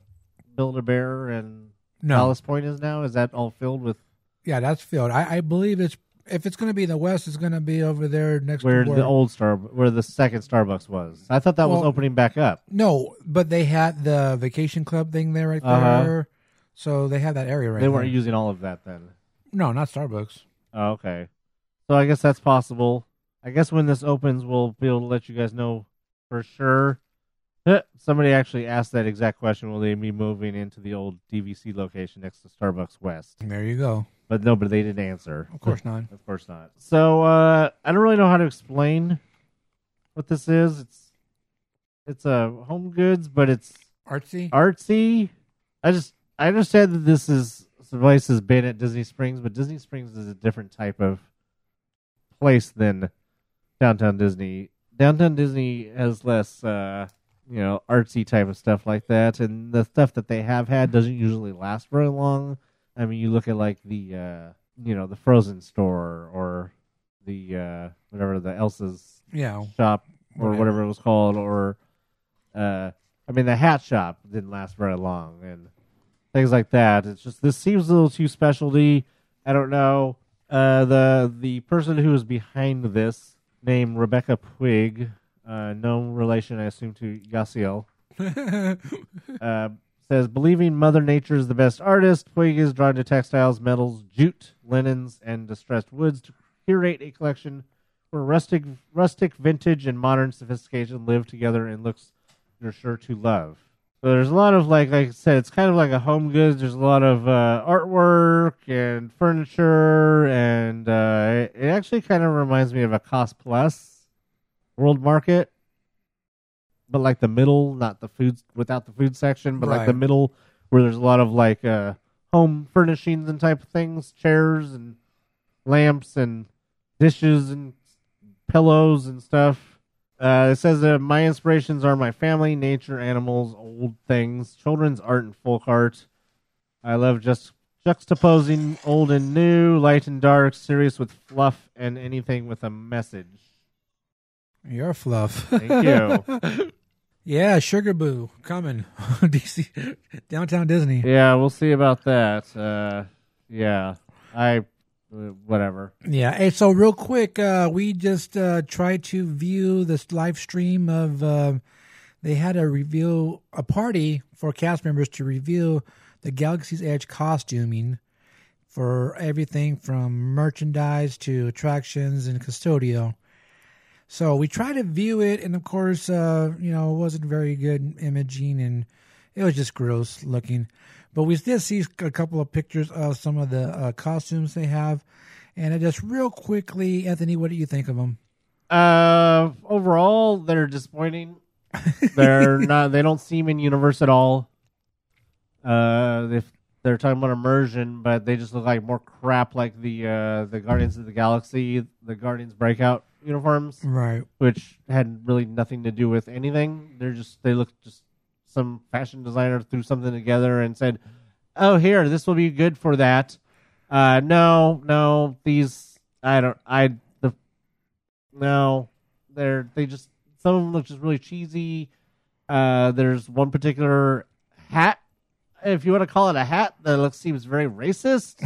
Build a Bear and No. Palace Point is now? Is that all filled with Yeah, that's filled. I, I believe it's if it's going to be the west, it's going to be over there next where to where the old Star, where the second Starbucks was? I thought that was opening back up. No, but they had the vacation club thing there right Uh-huh. there. So they had that area right they there. weren't using all of that then. no, not Starbucks. Oh, okay. So I guess that's possible. I guess when this opens, we'll be able to let you guys know for sure. Somebody actually asked that exact question. Will they be moving into the old DVC location next to Starbucks West? There you go. But no, but they didn't answer. Of course not. Of course not. So uh, I don't really know how to explain what this is. It's it's a home goods, but it's Artsy. artsy. I just I understand that this is place has been at Disney Springs, but Disney Springs is a different type of place than downtown Disney. Downtown Disney has less uh you know, artsy type of stuff like that, and the stuff that they have had doesn't usually last very long. I mean, you look at like the uh you know, the Frozen store or the uh whatever the Elsa's yeah. shop or Whatever. whatever it was called, or uh, I mean the hat shop didn't last very long, and things like that. It's just this seems a little too specialty. I don't know. Uh, the the person who is behind this, named Rebecca Puig, uh, no relation, I assume, to Yasiel, uh, says believing Mother Nature is the best artist. Puig is drawn to textiles, metals, jute, linens, and distressed woods to curate a collection where rustic, rustic, vintage, and modern sophistication live together and looks you're sure to love. So there's a lot of like, like I said, it's kind of like a home goods. There's a lot of uh, artwork and furniture, and uh, it, it actually kind of reminds me of a Cost Plus World Market, but like the middle, not the food without the food section, but like the middle where there's a lot of like uh, home furnishings and type of things, chairs and lamps and dishes and pillows and stuff. Uh, it says that my inspirations are my family, nature, animals, old things, children's art, and folk art. I love just juxtaposing old and new, light and dark, serious with fluff, and anything with a message. You're fluff. Thank you. yeah, Sugar Boo coming. DC downtown Disney. yeah, we'll see about that. Uh, yeah, I uh, whatever. Yeah. Hey, so real quick, uh, we just uh, tried to view this live stream of. Uh, they had a reveal, a party for cast members to reveal the Galaxy's Edge costuming for everything from merchandise to attractions and custodio. So we tried to view it, and of course, uh, you know, it wasn't very good imaging, and it was just gross looking. But we did see a couple of pictures of some of the uh, costumes they have, and I just real quickly, Anthony, what do you think of them? Uh, overall, they're disappointing. they're not. They don't seem in universe at all. Uh, if they're talking about immersion, but they just look like more crap, like the uh the Guardians of the Galaxy, the Guardians Breakout uniforms, Right. which had really nothing to do with anything. They're just they look just some fashion designer threw something together and said, "Oh, here, this will be good for that." Uh, no, no, these I don't I the no, they're they just some of them look just really cheesy. Uh, there's one particular hat, if you want to call it a hat, that looks seems very racist.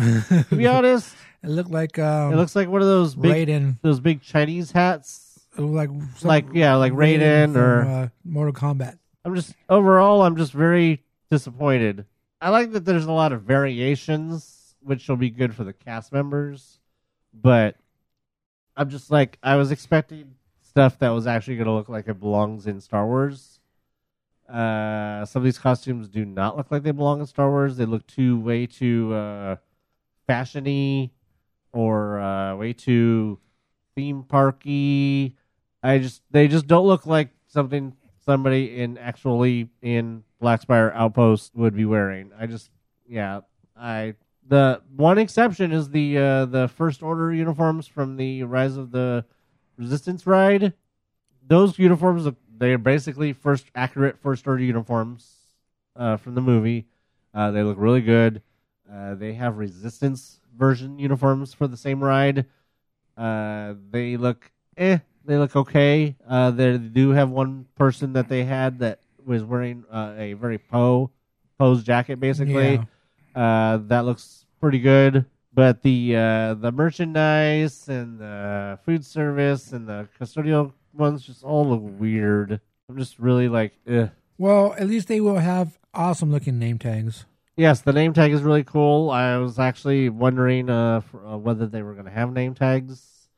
to be honest, It looked like um, it looks like one of those big Raiden. those big Chinese hats. It like some- Like, yeah, like Raiden from, or- uh, Mortal Kombat. I'm just overall, I'm just very disappointed. I like that there's a lot of variations, which will be good for the cast members, but I'm just like I was expecting stuff that was actually going to look like it belongs in Star Wars. Uh, some of these costumes do not look like they belong in Star Wars. They look too way too uh, fashiony or uh, way too theme parky. I just they just don't look like something somebody in actually in Blackspire Outpost would be wearing. I just yeah, I the one exception is the uh the first order uniforms from the Rise of the Resistance ride. Those uniforms they are basically first accurate first order uniforms uh from the movie. Uh they look really good. Uh they have resistance version uniforms for the same ride. Uh they look eh they look okay. Uh, they do have one person that they had that was wearing uh, a very Poe Poe's jacket, basically. Uh, that looks pretty good. But the uh, the merchandise and the food service and the custodial ones just all look weird. I'm just really like, eh. Well, at least they will have awesome looking name tags. Yes, the name tag is really cool. I was actually wondering uh, for, uh, whether they were going to have name tags.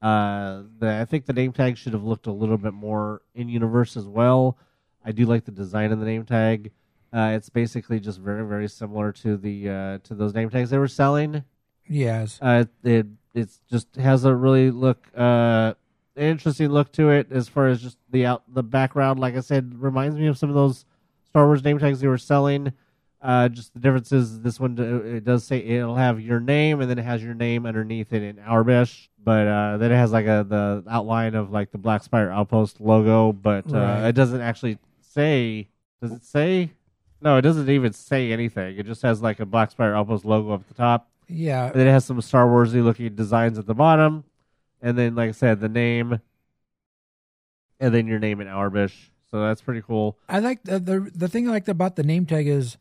Uh, the, I think the name tag should have looked a little bit more in universe as well. I do like the design of the name tag. Uh, it's basically just very, very similar to the uh, to those name tags they were selling. Yes. Uh, it it's just has a really look uh interesting look to it as far as just the out the background. Like I said, reminds me of some of those Star Wars name tags they were selling. Uh, just the difference is this one uh, it does say it'll have your name and then it has your name underneath it in Aurebesh, but uh, then it has like a the outline of like the Black Spire Outpost logo, but uh, Right. it doesn't actually say. Does it say? No, it doesn't even say anything. It just has like a Black Spire Outpost logo up the top. Yeah. And then it has some Star Warsy looking designs at the bottom. And then, like I said, the name. And then your name in Aurebesh. So that's pretty cool. I like the, the the thing I liked about the name tag is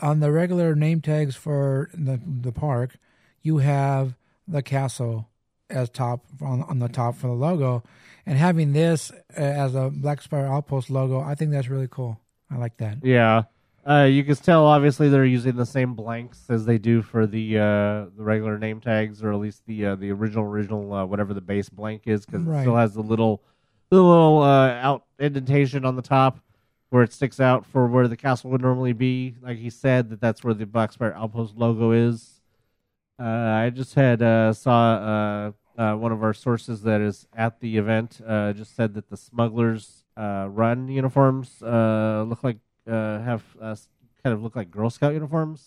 on the regular name tags for the the park, you have the castle as top on on the top for the logo, and having this uh, as a Black Spire Outpost logo, I think that's really cool. I like that. Yeah. Uh, you can tell, obviously, they're using the same blanks as they do for the uh, the regular name tags, or at least the uh, the original original uh, whatever the base blank is, because Right. it still has the little the little uh, out indentation on the top where it sticks out for where the castle would normally be. Like he said, that that's where the Black Spire Outpost logo is. Uh, I just had uh, saw uh, uh, one of our sources that is at the event uh, just said that the smugglers uh, run uniforms uh, look like uh, have uh, kind of look like Girl Scout uniforms.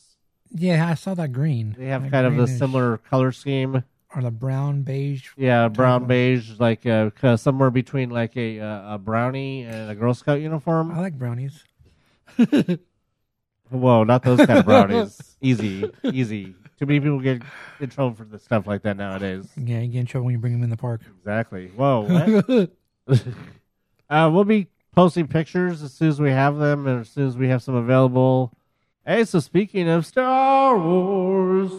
Yeah, I saw that green. They have That kind of a similar color scheme. Or the brown beige. Yeah, brown beige, like uh, somewhere between like a uh, a brownie and a Girl Scout uniform. I like brownies. Whoa, not those kind of brownies. easy, easy. Too many people get in trouble for the stuff like that nowadays. Yeah, you get in trouble when you bring them in the park. Exactly. Whoa. What? uh, we'll be posting pictures as soon as we have them and as soon as we have some available. Hey, so speaking of Star Wars,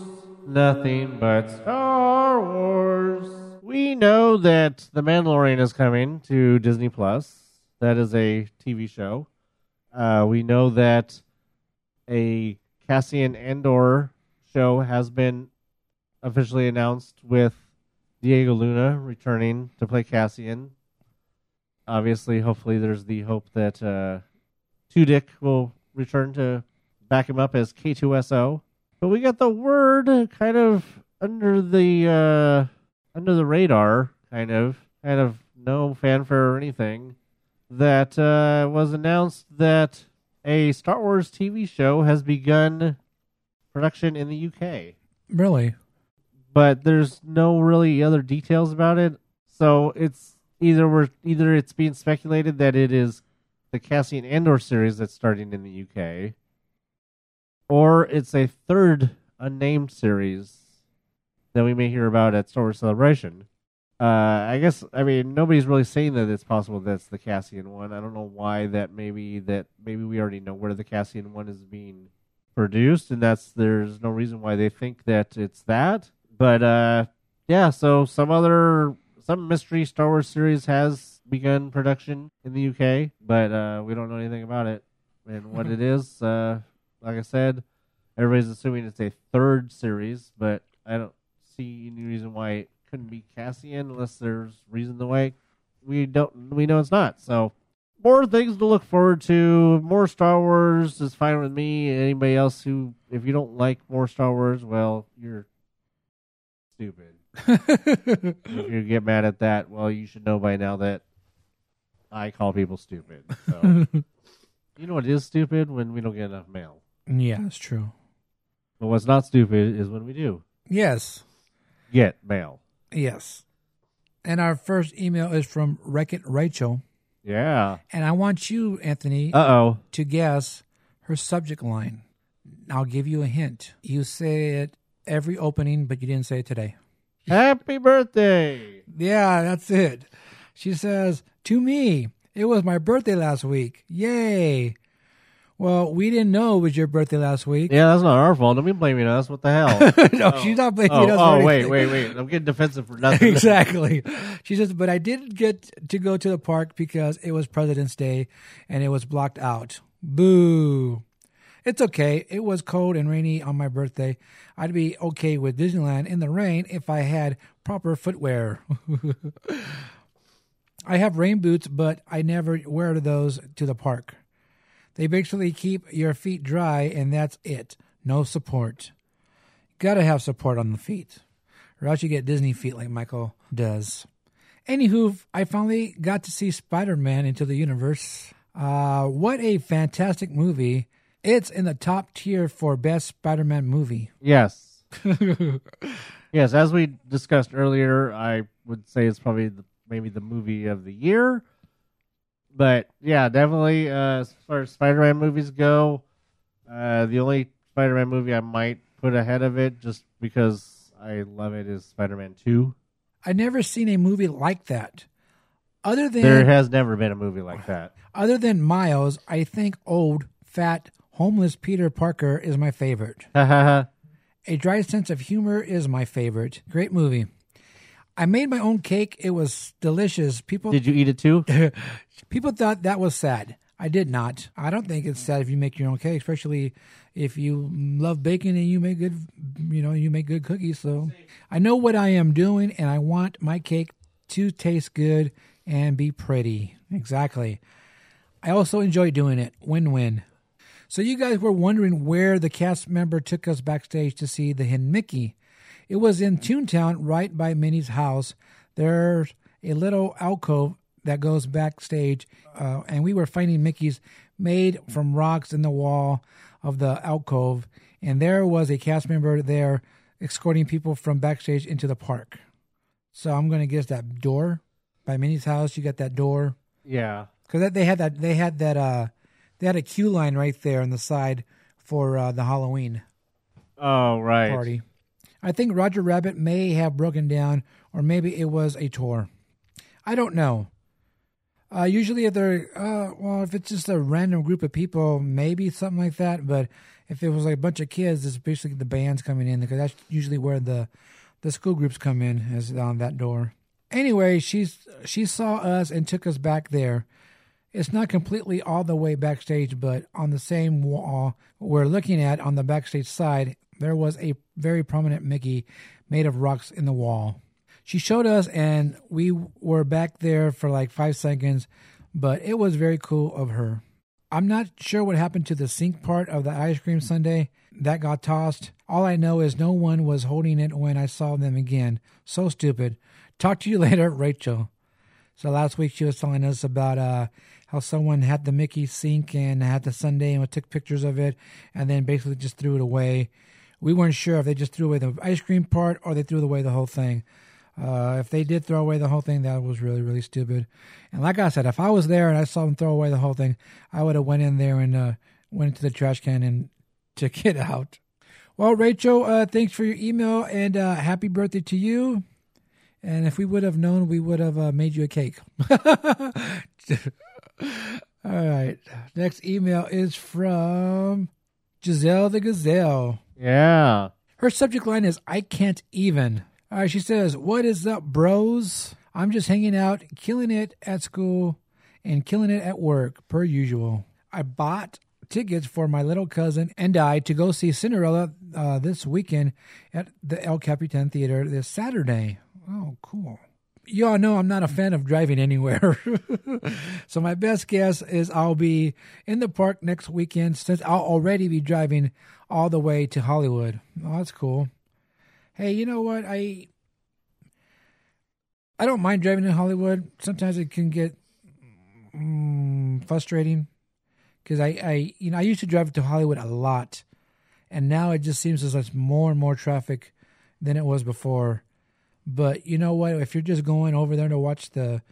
nothing but Star Wars. We know that The Mandalorian is coming to Disney Plus. That is a TV show. Uh, we know that a Cassian Andor show has been officially announced with Diego Luna returning to play Cassian. Obviously, hopefully, there's the hope that uh, Tudyk will return to back him up as K2SO. But we got the word kind of under the uh, under the radar, kind of, kind of no fanfare or anything. That uh, was announced that a Star Wars TV show has begun production in the UK Really? but there's no really other details about it. So it's either we're either it's being speculated that it is the Cassian Andor series that's starting in the UK, or it's a third unnamed series that we may hear about at Star Wars Celebration. Uh, I guess I mean nobody's really saying that it's possible that's the Cassian one. I don't know why that maybe that maybe we already know where the Cassian one is being produced, and that's there's no reason why they think that it's that. But uh, yeah, so some other some mystery Star Wars series has begun production in the UK, but uh, we don't know anything about it and what it is. Uh, like I said, everybody's assuming it's a third series, but I don't see any reason why it couldn't be Cassian unless there's reason the way we don't we know it's not. So more things to look forward to. More Star Wars is fine with me. Anybody else who, if you don't like more Star Wars, well, you're stupid. if you get mad at that, well, you should know by now that I call people stupid. So you know what is stupid when we don't get enough mail. Yeah, it's true. But what's not stupid is when we do Yes. get mail. Yes. And our first email is from Wreck It Rachel. Yeah. And I want you, Anthony, Uh oh. to guess her subject line. I'll give you a hint. You say it every opening, but you didn't say it today. Happy birthday. Yeah, that's it. She says, To me, it was my birthday last week. Yay. Well, we didn't know it was your birthday last week. Yeah, that's not our fault. Don't be blaming us. What the hell? no, she's oh. not blaming oh, us. oh wait, wait, wait. I'm getting defensive for nothing. exactly. She says, but I didn't get to go to the park because it was President's Day and it was blocked out. Boo. It's okay. It was cold and rainy on my birthday. I'd be okay with Disneyland in the rain if I had proper footwear. I have rain boots, but I never wear those to the park. They basically keep your feet dry, and that's it. No support. Gotta have support on the feet, or else you get Disney feet like Michael does. Anywho, I finally got to see Spider Man Into the Universe. Uh, what a fantastic movie! It's in the top tier for best Spider Man movie. Yes. yes, as we discussed earlier, I would say it's probably the, maybe the movie of the year. But yeah, definitely uh, as far as Spider-Man movies go, uh, the only Spider-Man movie I might put ahead of it just because I love it is Spider-Man 2. I never seen a movie like that. Other than There has never been a movie like that. other than Miles, I think old, fat, homeless Peter Parker is my favorite. Ha ha ha. A dry sense of humor is my favorite. Great movie. I made my own cake. It was delicious. People Did you eat it too? people thought that was sad. I did not. I don't think it's sad if you make your own cake, especially if you love baking and you make good, you know, you make good cookies. So I know what I am doing, and I want my cake to taste good and be pretty. Exactly. I also enjoy doing it. Win-win. So you guys were wondering where the cast member took us backstage to see the Hidden Mickey. It was in Toontown, right by Minnie's house. There's a little alcove that goes backstage, uh, and we were finding Mickey's made from rocks in the wall of the alcove. And there was a cast member there escorting people from backstage into the park. So I'm going to guess that door by Minnie's house. You got that door Yeah. because they had that they had that uh they had a queue line right there on the side for uh, the Halloween Oh, right. party. I think Roger Rabbit may have broken down, or maybe it was a tour. I don't know. Uh, usually, if they're uh, well, if it's just a random group of people, maybe something like that. But if it was like a bunch of kids, it's basically the bands coming in because that's usually where the the school groups come in is on that door. Anyway, she's she saw us and took us back there. It's not completely all the way backstage, but on the same wall we're looking at on the backstage side, there was a very prominent Mickey made of rocks in the wall. She showed us, and we were back there for like five seconds, but it was very cool of her. I'm not sure what happened to the sink part of the ice cream sundae that got tossed. All I know is no one was holding it when I saw them again. So stupid. Talk to you later, Rachel. So last week she was telling us about uh, how someone had the Mickey sink and had the sundae and took pictures of it and then basically just threw it away. We weren't sure if they just threw away the ice cream part or they threw away the whole thing. Uh, if they did throw away the whole thing, that was really, really stupid. And like I said, if I was there and I saw them throw away the whole thing, I would have went in there and uh, went into the trash can and took it out. Well, Rachel, uh, thanks for your email and uh, happy birthday to you. And if we would have known, we would have uh, made you a cake. All right. Next email is from Giselle the Gazelle. Yeah. Her subject line is I can't even. Right, she says, What is up, bros? I'm just hanging out, killing it at school and killing it at work, per usual. I bought tickets for my little cousin and I to go see Cinderella uh, this weekend at the El Capitan Theater this Saturday. Oh, cool. You all know I'm not a fan of driving anywhere. so my best guess is I'll be in the park next weekend since I'll already be driving all the way to Hollywood. Oh, that's cool. Hey, you know what? I I don't mind driving in Hollywood. Sometimes it can get mm, frustrating because I, I you know I used to drive to Hollywood a lot, and now it just seems as there's more and more traffic than it was before. But you know what? If you're just going over there to watch the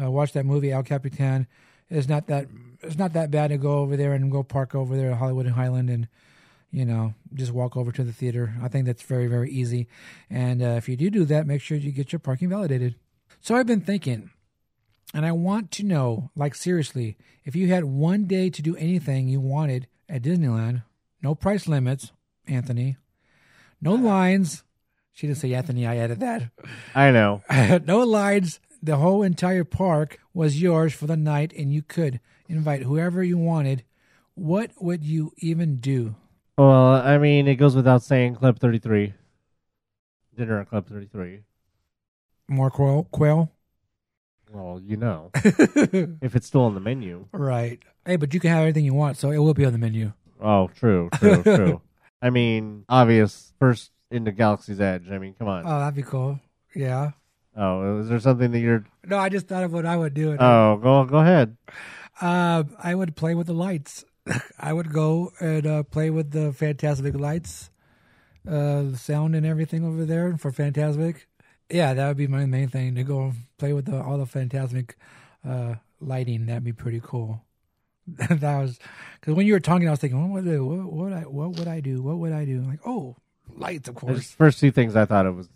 uh, watch that movie El Capitan, it's not that it's not that bad to go over there and go park over there at Hollywood and Highland and you know just walk over to the theater. I think that's very very easy. And uh, if you do do that, make sure you get your parking validated. So I've been thinking, and I want to know, like seriously, if you had one day to do anything you wanted at Disneyland, no price limits, Anthony, no lines. She didn't say Anthony. I added that. I know. no lines. The whole entire park was yours for the night, and you could invite whoever you wanted. What would you even do? Well, I mean, it goes without saying Club 33. Dinner at Club 33. More quail? Quail? Well, you know. if it's still on the menu. Right. Hey, but you can have anything you want, so it will be on the menu. Oh, true, true, true. I mean, obvious. First into Galaxy's Edge. I mean, come on. Oh, that'd be cool. Yeah. Oh, is there something that you're. No, I just thought of what I would do. Oh, go go ahead. Uh, I would play with the lights. I would go and uh, play with the Fantasmic lights, uh, the sound and everything over there for Fantasmic. Yeah, that would be my main thing to go play with the, all the Fantasmic uh, lighting. That'd be pretty cool. that was because when you were talking, I was thinking, what would I, what would I, what would I do? What would I do? Like, oh, lights, of course. first two things I thought of was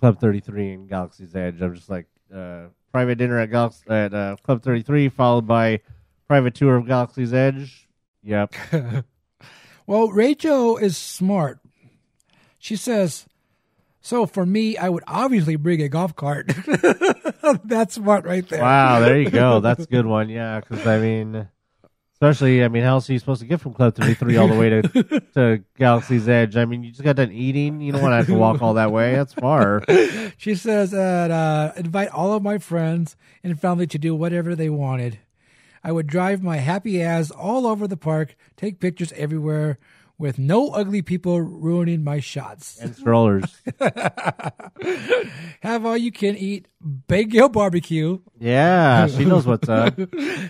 Club 33 and Galaxy's Edge. I'm just like uh, private dinner at Galaxy at uh, Club 33, followed by private tour of Galaxy's Edge. Yep. Well, Rachel is smart. She says, so for me, I would obviously bring a golf cart. That's smart right there. wow, there you go. That's a good one. Yeah, because I mean, especially, I mean, how else are you supposed to get from Club 33 all the way to, to Galaxy's Edge? I mean, you just got done eating. You don't want to have to walk all that way. That's far. She says that uh, invite all of my friends and family to do whatever they wanted. I would drive my happy ass all over the park, take pictures everywhere, with no ugly people ruining my shots. And strollers. Have all you can eat, Big Hill Barbecue, Yeah, she knows what's up.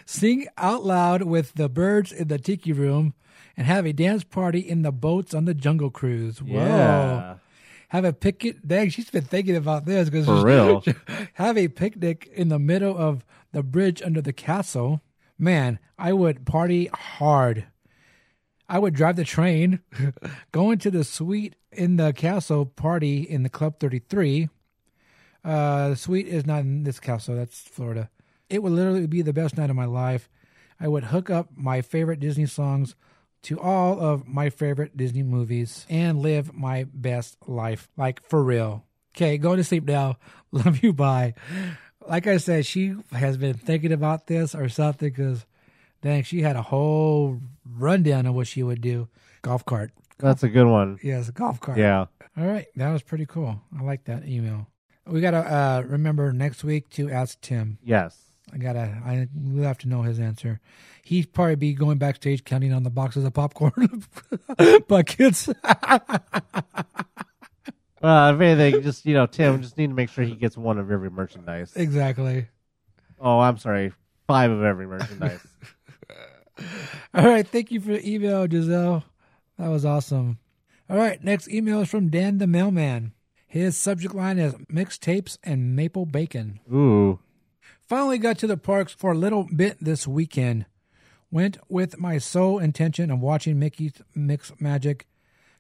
sing out loud with the birds in the tiki room, and have a dance party in the boats on the Jungle Cruise. Whoa. Yeah. Have a picnic. Dang, she's been thinking about this because For real. have a picnic in the middle of the bridge under the castle. Man, I would party hard. I would drive the train, go into the suite in the castle, party in the Club 33. Uh, the suite is not in this castle, that's Florida. it would literally be the best night of my life. I would hook up my favorite Disney songs to all of my favorite Disney movies and live my best life. Like for real. Okay, go to sleep now. Love you. Bye. Like I said, she has been thinking about this or something because, dang, she had a whole rundown of what she would do. Golf cart. That's a good one. Yes, a golf cart. Yeah. All right, that was pretty cool. I like that email. We gotta uh, remember next week to ask Tim. Yes. I gotta. I we'll have to know his answer. He'd probably be going backstage counting on the boxes of popcorn buckets. Well, if anything, just you know, Tim just need to make sure he gets one of every merchandise. exactly. Oh, I'm sorry, five of every merchandise. All right. Thank you for the email, Giselle. That was awesome. All right. Next email is from Dan the Mailman. His subject line is mixtapes and maple bacon. Ooh, Finally got to the parks for a little bit this weekend. Went with my sole intention of watching Mickey's Mix Magic.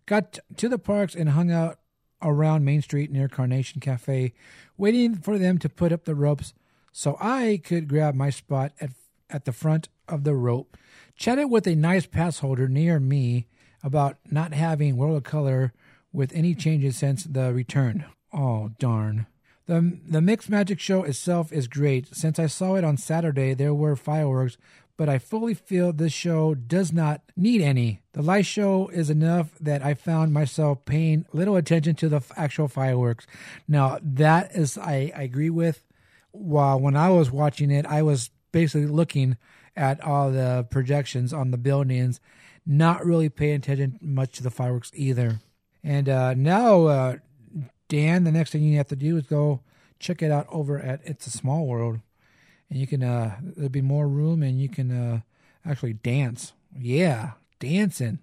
Got to the parks and hung out around Main Street near Carnation Cafe, waiting for them to put up the ropes so I could grab my spot at, at the front of the rope. Chatted with a nice pass holder near me about not having World of Color with any changes since the return. Oh, darn. The the Mixed Magic show itself is great. Since I saw it on Saturday, there were fireworks, but I fully feel this show does not need any. The light show is enough that I found myself paying little attention to the f- actual fireworks. Now that is I, I agree with. While when I was watching it, I was basically looking at all the projections on the buildings, not really paying attention much to the fireworks either. And uh, now uh, Dan, the next thing you have to do is go check it out over at It's a Small World, and you can uh, there'll be more room, and you can uh, actually dance. Yeah, dancing.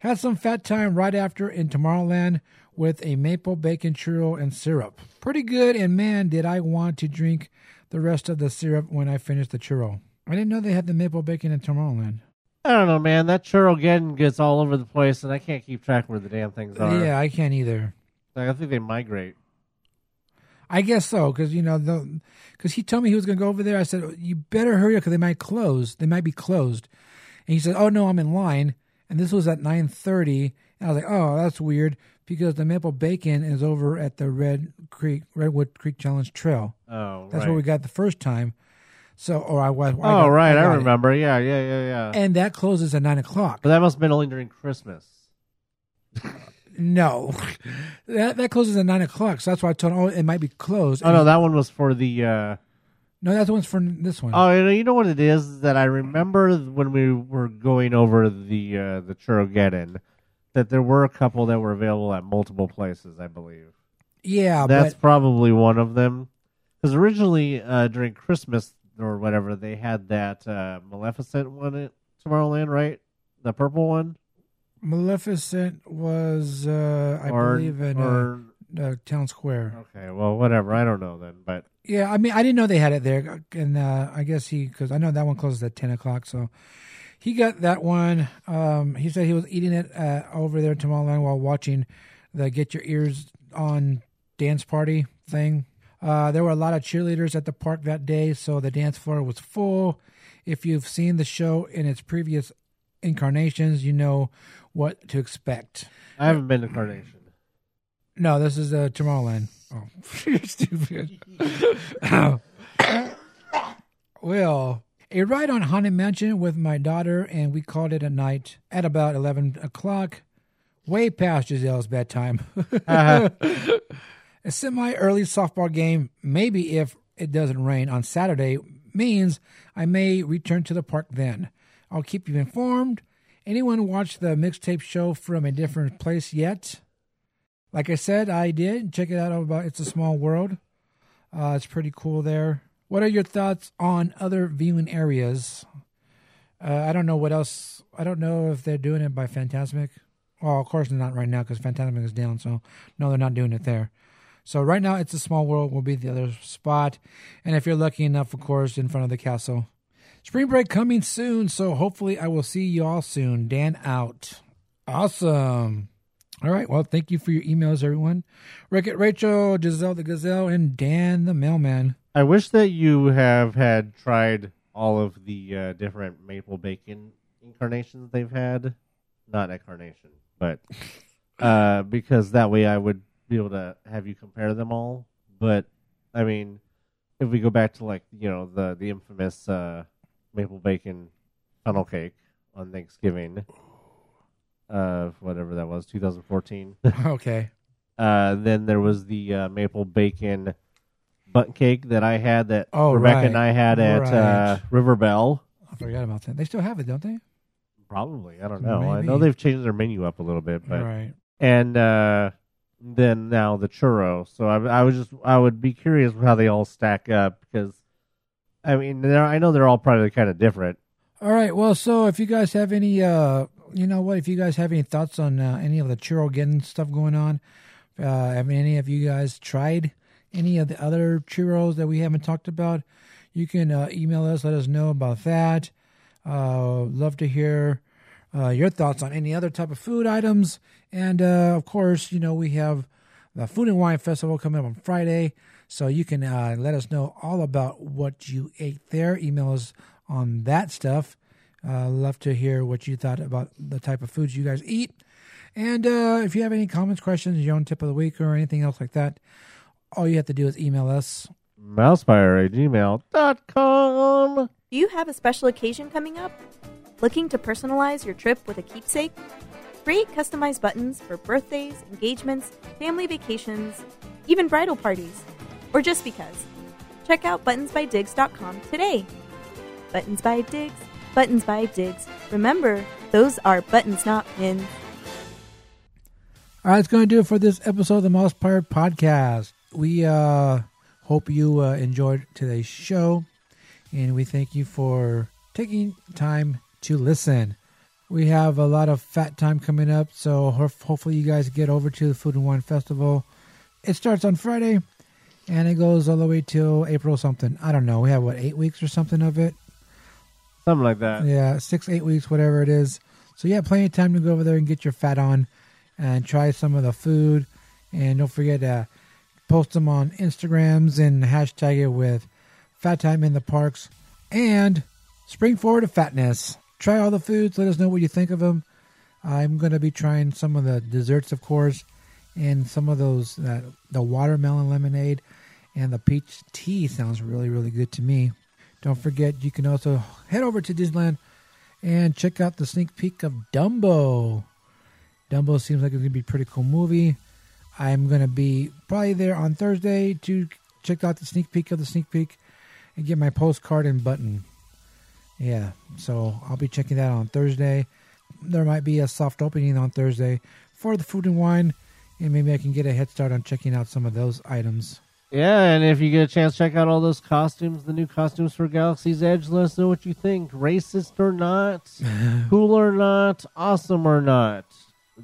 Had some fat time right after in Tomorrowland with a maple bacon churro and syrup. Pretty good, and man, did I want to drink the rest of the syrup when I finished the churro. I didn't know they had the maple bacon in Tomorrowland. I don't know, man. That churrogeddon gets all over the place, and I can't keep track where the damn things are. Yeah, I can't either. like, I think they migrate. I guess so, because you know, because he told me he was going to go over there. I said, "You better hurry up, because they might close. They might be closed." And he said, "Oh no, I'm in line." And this was at nine thirty. And I was like, "Oh, that's weird," because the maple bacon is over at the Red Creek Redwood Creek Challenge Trail. Oh, That's right. where we got the first time. So, or I was. oh, right. I, got it. remember. Yeah, yeah, yeah, yeah. And that closes at nine o'clock. but that must have been only during Christmas. No, that that closes at nine o'clock. So that's why I told him, "Oh, it might be closed." Oh no, that one was for the. uh no, that's the one's for this one. Oh, you know, you know what it is that I remember when we were going over the uh, the churrogeddon that there were a couple that were available at multiple places. I believe yeah, that's but probably one of them. Because originally uh, during Christmas or whatever, they had that uh, Maleficent one at Tomorrowland, right? The purple one, Maleficent was, uh, I or believe, in or uh, uh, Town Square. okay, well, whatever. I don't know then, but Yeah, I mean, I didn't know they had it there, and uh, I guess he because I know that one closes at ten o'clock, so he got that one. Um, he said he was eating it uh, over there Tomorrowland while watching the Get Your Ears On dance party thing. Uh, there were a lot of cheerleaders at the park that day, so the dance floor was full. If you've seen the show in its previous incarnations, you know what to expect. I haven't been to Carnation. No, this is uh, Tomorrowland. Oh, you're stupid. well, a ride on Haunted Mansion with my daughter, and we called it a night at about 11 o'clock, way past Giselle's bedtime. a semi early softball game, maybe if it doesn't rain on Saturday, means I may return to the park then. I'll keep you informed. Anyone watch the mixtape show from a different place yet? Like I said, I did. Check it out about It's a Small World. Uh, it's pretty cool there. What are your thoughts on other viewing areas? Uh, I don't know what else. I don't know if they're doing it by Fantasmic. Well, of course, they're not right now because Fantasmic is down. So, no, they're not doing it there. So, right now, It's a Small World will be the other spot. And if you're lucky enough, of course, in front of the castle. Spring break coming soon. So, hopefully, I will see you all soon. Dan out. Awesome. All right. Well, thank you for your emails, everyone. Rick at Rachel, Giselle the Gazelle, and Dan the Mailman. I wish that you have had tried all of the uh, different maple bacon incarnations they've had. Not incarnation, but uh, because that way I would be able to have you compare them all. But I mean, if we go back to like you know the the infamous uh, maple bacon funnel cake on Thanksgiving, uh, whatever that was, 2014. okay. Uh, then there was the uh, maple bacon Bundt cake that I had that Oh, Rebecca right. and I had at uh, Right. River Belle. I forgot about that. They still have it, don't they? Probably, I don't know. I Maybe. know they've changed their menu up a little bit, but right. and uh, then now the churro. So I, I was just I would be curious how they all stack up because I mean they're, I know they're all probably kind of different. All right. Well, so if you guys have any, uh, you know what, if you guys have any thoughts on uh, any of the churrogeddon stuff going on, uh, have any of you guys tried any of the other churros that we haven't talked about? You can uh, email us, let us know about that. Uh, love to hear uh, your thoughts on any other type of food items. And uh, of course, you know, we have the Food and Wine Festival coming up on Friday. So you can uh, let us know all about what you ate there. Email us on that stuff. Uh, love to hear what you thought about the type of foods you guys eat. And if you have any comments, questions, your own tip of the week, or anything else like that, all you have to do is email us. Mousepire at gmail.com. Do you have a special occasion coming up? Looking to personalize your trip with a keepsake? Create customized buttons for birthdays, engagements, family vacations, even bridal parties, or just because. Check out buttonsbydigs.com today. Buttons by Digs, Buttons by Digs. Remember, those are buttons, not pins. All right, it's going to do it for this episode of the Mousepire Podcast. We uh, hope you uh, enjoyed today's show, and we thank you for taking time to listen. We have a lot of fat time coming up, so hopefully you guys get over to the Food and Wine Festival. It starts on Friday, and it goes all the way till April something. I don't know. We have what eight weeks or something of it. Something like that. Yeah, six, eight weeks, whatever it is. So yeah, plenty of time to go over there and get your fat on and try some of the food. And don't forget to post them on Instagrams and hashtag it with Fat Time in the Parks and Spring Forward to Fatness. Try all the foods. Let us know what you think of them. I'm going to be trying some of the desserts, of course, and some of those, uh, the watermelon lemonade and the peach tea sounds really, really good to me. Don't forget, you can also head over to Disneyland and check out the sneak peek of Dumbo. Dumbo seems like it's going to be a pretty cool movie. I'm going to be probably there on Thursday to check out the sneak peek of the sneak peek and get my postcard and button. Yeah, so I'll be checking that on Thursday. There might be a soft opening on Thursday for the food and wine, and maybe I can get a head start on checking out some of those items. Yeah, and if you get a chance, check out all those costumes, the new costumes for Galaxy's Edge. Let us know what you think. Racist or not, cool or not, awesome or not.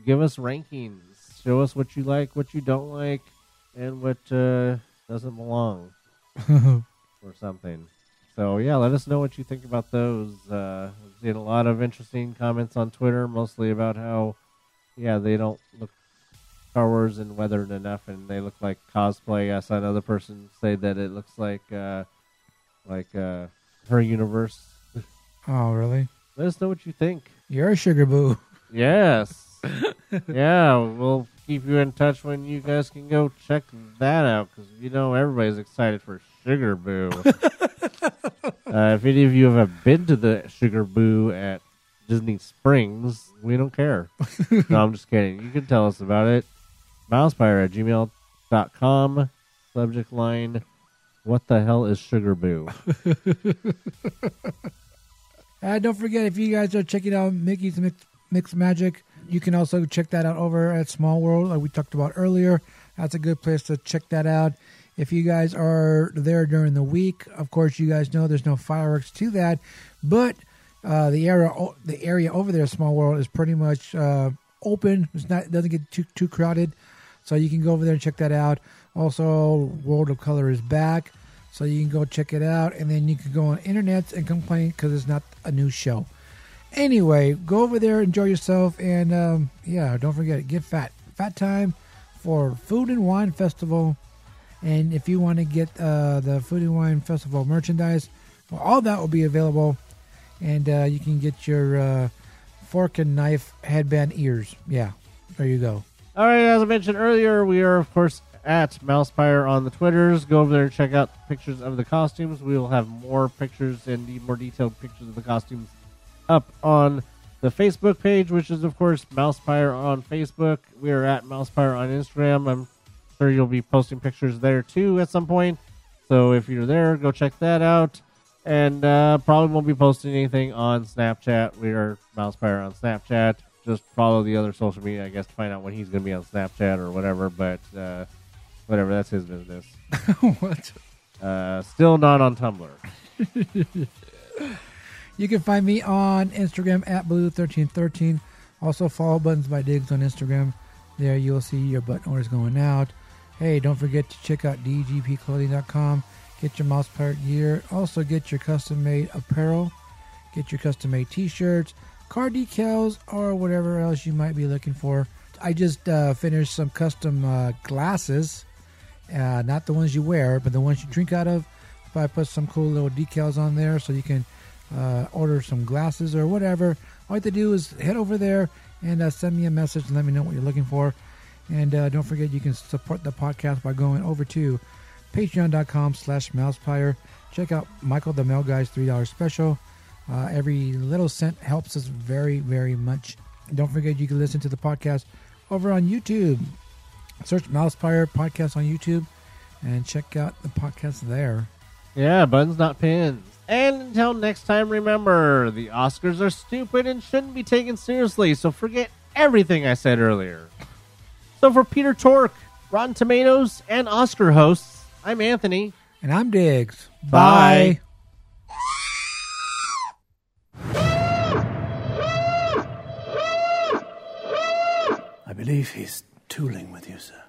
Give us rankings. Show us what you like, what you don't like, and what uh, doesn't belong or something. So yeah, let us know what you think about those. Uh, I've seen a lot of interesting comments on Twitter, mostly about how, yeah, they don't look Star Wars and weathered enough, and they look like cosplay. I saw another person say that it looks like uh, like uh, her universe. oh, really? Let us know what you think. You're a sugar boo. Yes, yeah, we'll keep you in touch when you guys can go check that out because you know everybody's excited for Sugar Boo. uh, if any of you have been to the Sugar Boo at Disney Springs, we don't care. no, I'm just kidding. You can tell us about it. Mousepire at gmail.com. Subject line What the hell is Sugar Boo? Uh, don't forget, if you guys are checking out Mickey's Mix, Mix Magic, you can also check that out over at Small World, like we talked about earlier. That's a good place to check that out. If you guys are there during the week, of course, you guys know there's no fireworks to that, but uh, the area the area over there, Small World, is pretty much uh, open. It's not it doesn't get too too crowded, so you can go over there and check that out. Also, World of Color is back. So you can go check it out, and then you can go on internet and complain because it's not a new show. Anyway, go over there, enjoy yourself, and um, yeah, don't forget, get fat. Fat time for Food and Wine Festival And if you want to get uh, the Food and Wine Festival merchandise, well, all that will be available. And uh, you can get your uh, fork and knife headband ears. Yeah, there you go. All right, as I mentioned earlier, we are of course at Mousepire on the Twitters. Go over there and check out pictures of the costumes. We will have more pictures and more detailed pictures of the costumes up on the Facebook page, which is of course Mousepire on Facebook. We are at Mousepire on Instagram. I'm sure you'll be posting pictures there too at some point. So if you're there, go check that out. And uh, probably won't be posting anything on Snapchat. We are Mousepire on Snapchat. Just follow the other social media, I guess, to find out when he's going to be on Snapchat or whatever. But uh, whatever, that's his business. what? Uh, still not on Tumblr. You can find me on Instagram at blue1313. Also follow Buttons by Diggs on Instagram. There you'll see your button orders going out. Hey, don't forget to check out dgpclothing.com. Get your Mousepire gear. Also get your custom made apparel. Get your custom made t-shirts, car decals, or whatever else you might be looking for. I just uh, finished some custom uh, glasses. Uh, not the ones you wear, but the ones you drink out of. I put some cool little decals on there so you can uh, order some glasses or whatever. All you have to do is head over there and uh, send me a message and let me know what you're looking for. And uh, don't forget you can support the podcast by going over to patreon.com slash mousepire. Check out Michael the Mail Guy's $3 special. Uh, every little cent helps us very, very much. Don't forget you can listen to the podcast over on YouTube. Search Mousepire Podcast on YouTube and check out the podcast there. Yeah, buttons, not pins. And until next time, remember the Oscars are stupid and shouldn't be taken seriously, so forget everything I said earlier. So, for Peter Tork, Rotten Tomatoes, and Oscar hosts, I'm Anthony. And I'm Diggs. Bye. I believe he's tooling with you, sir.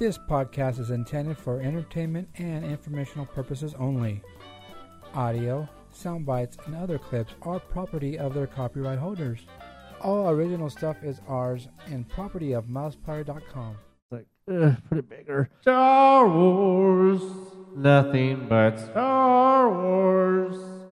This podcast is intended for entertainment and informational purposes only. Audio, sound bites, and other clips are property of their copyright holders. All original stuff is ours and property of mousepire.com. Like, ugh, put it bigger. Star Wars. Nothing but Star Wars.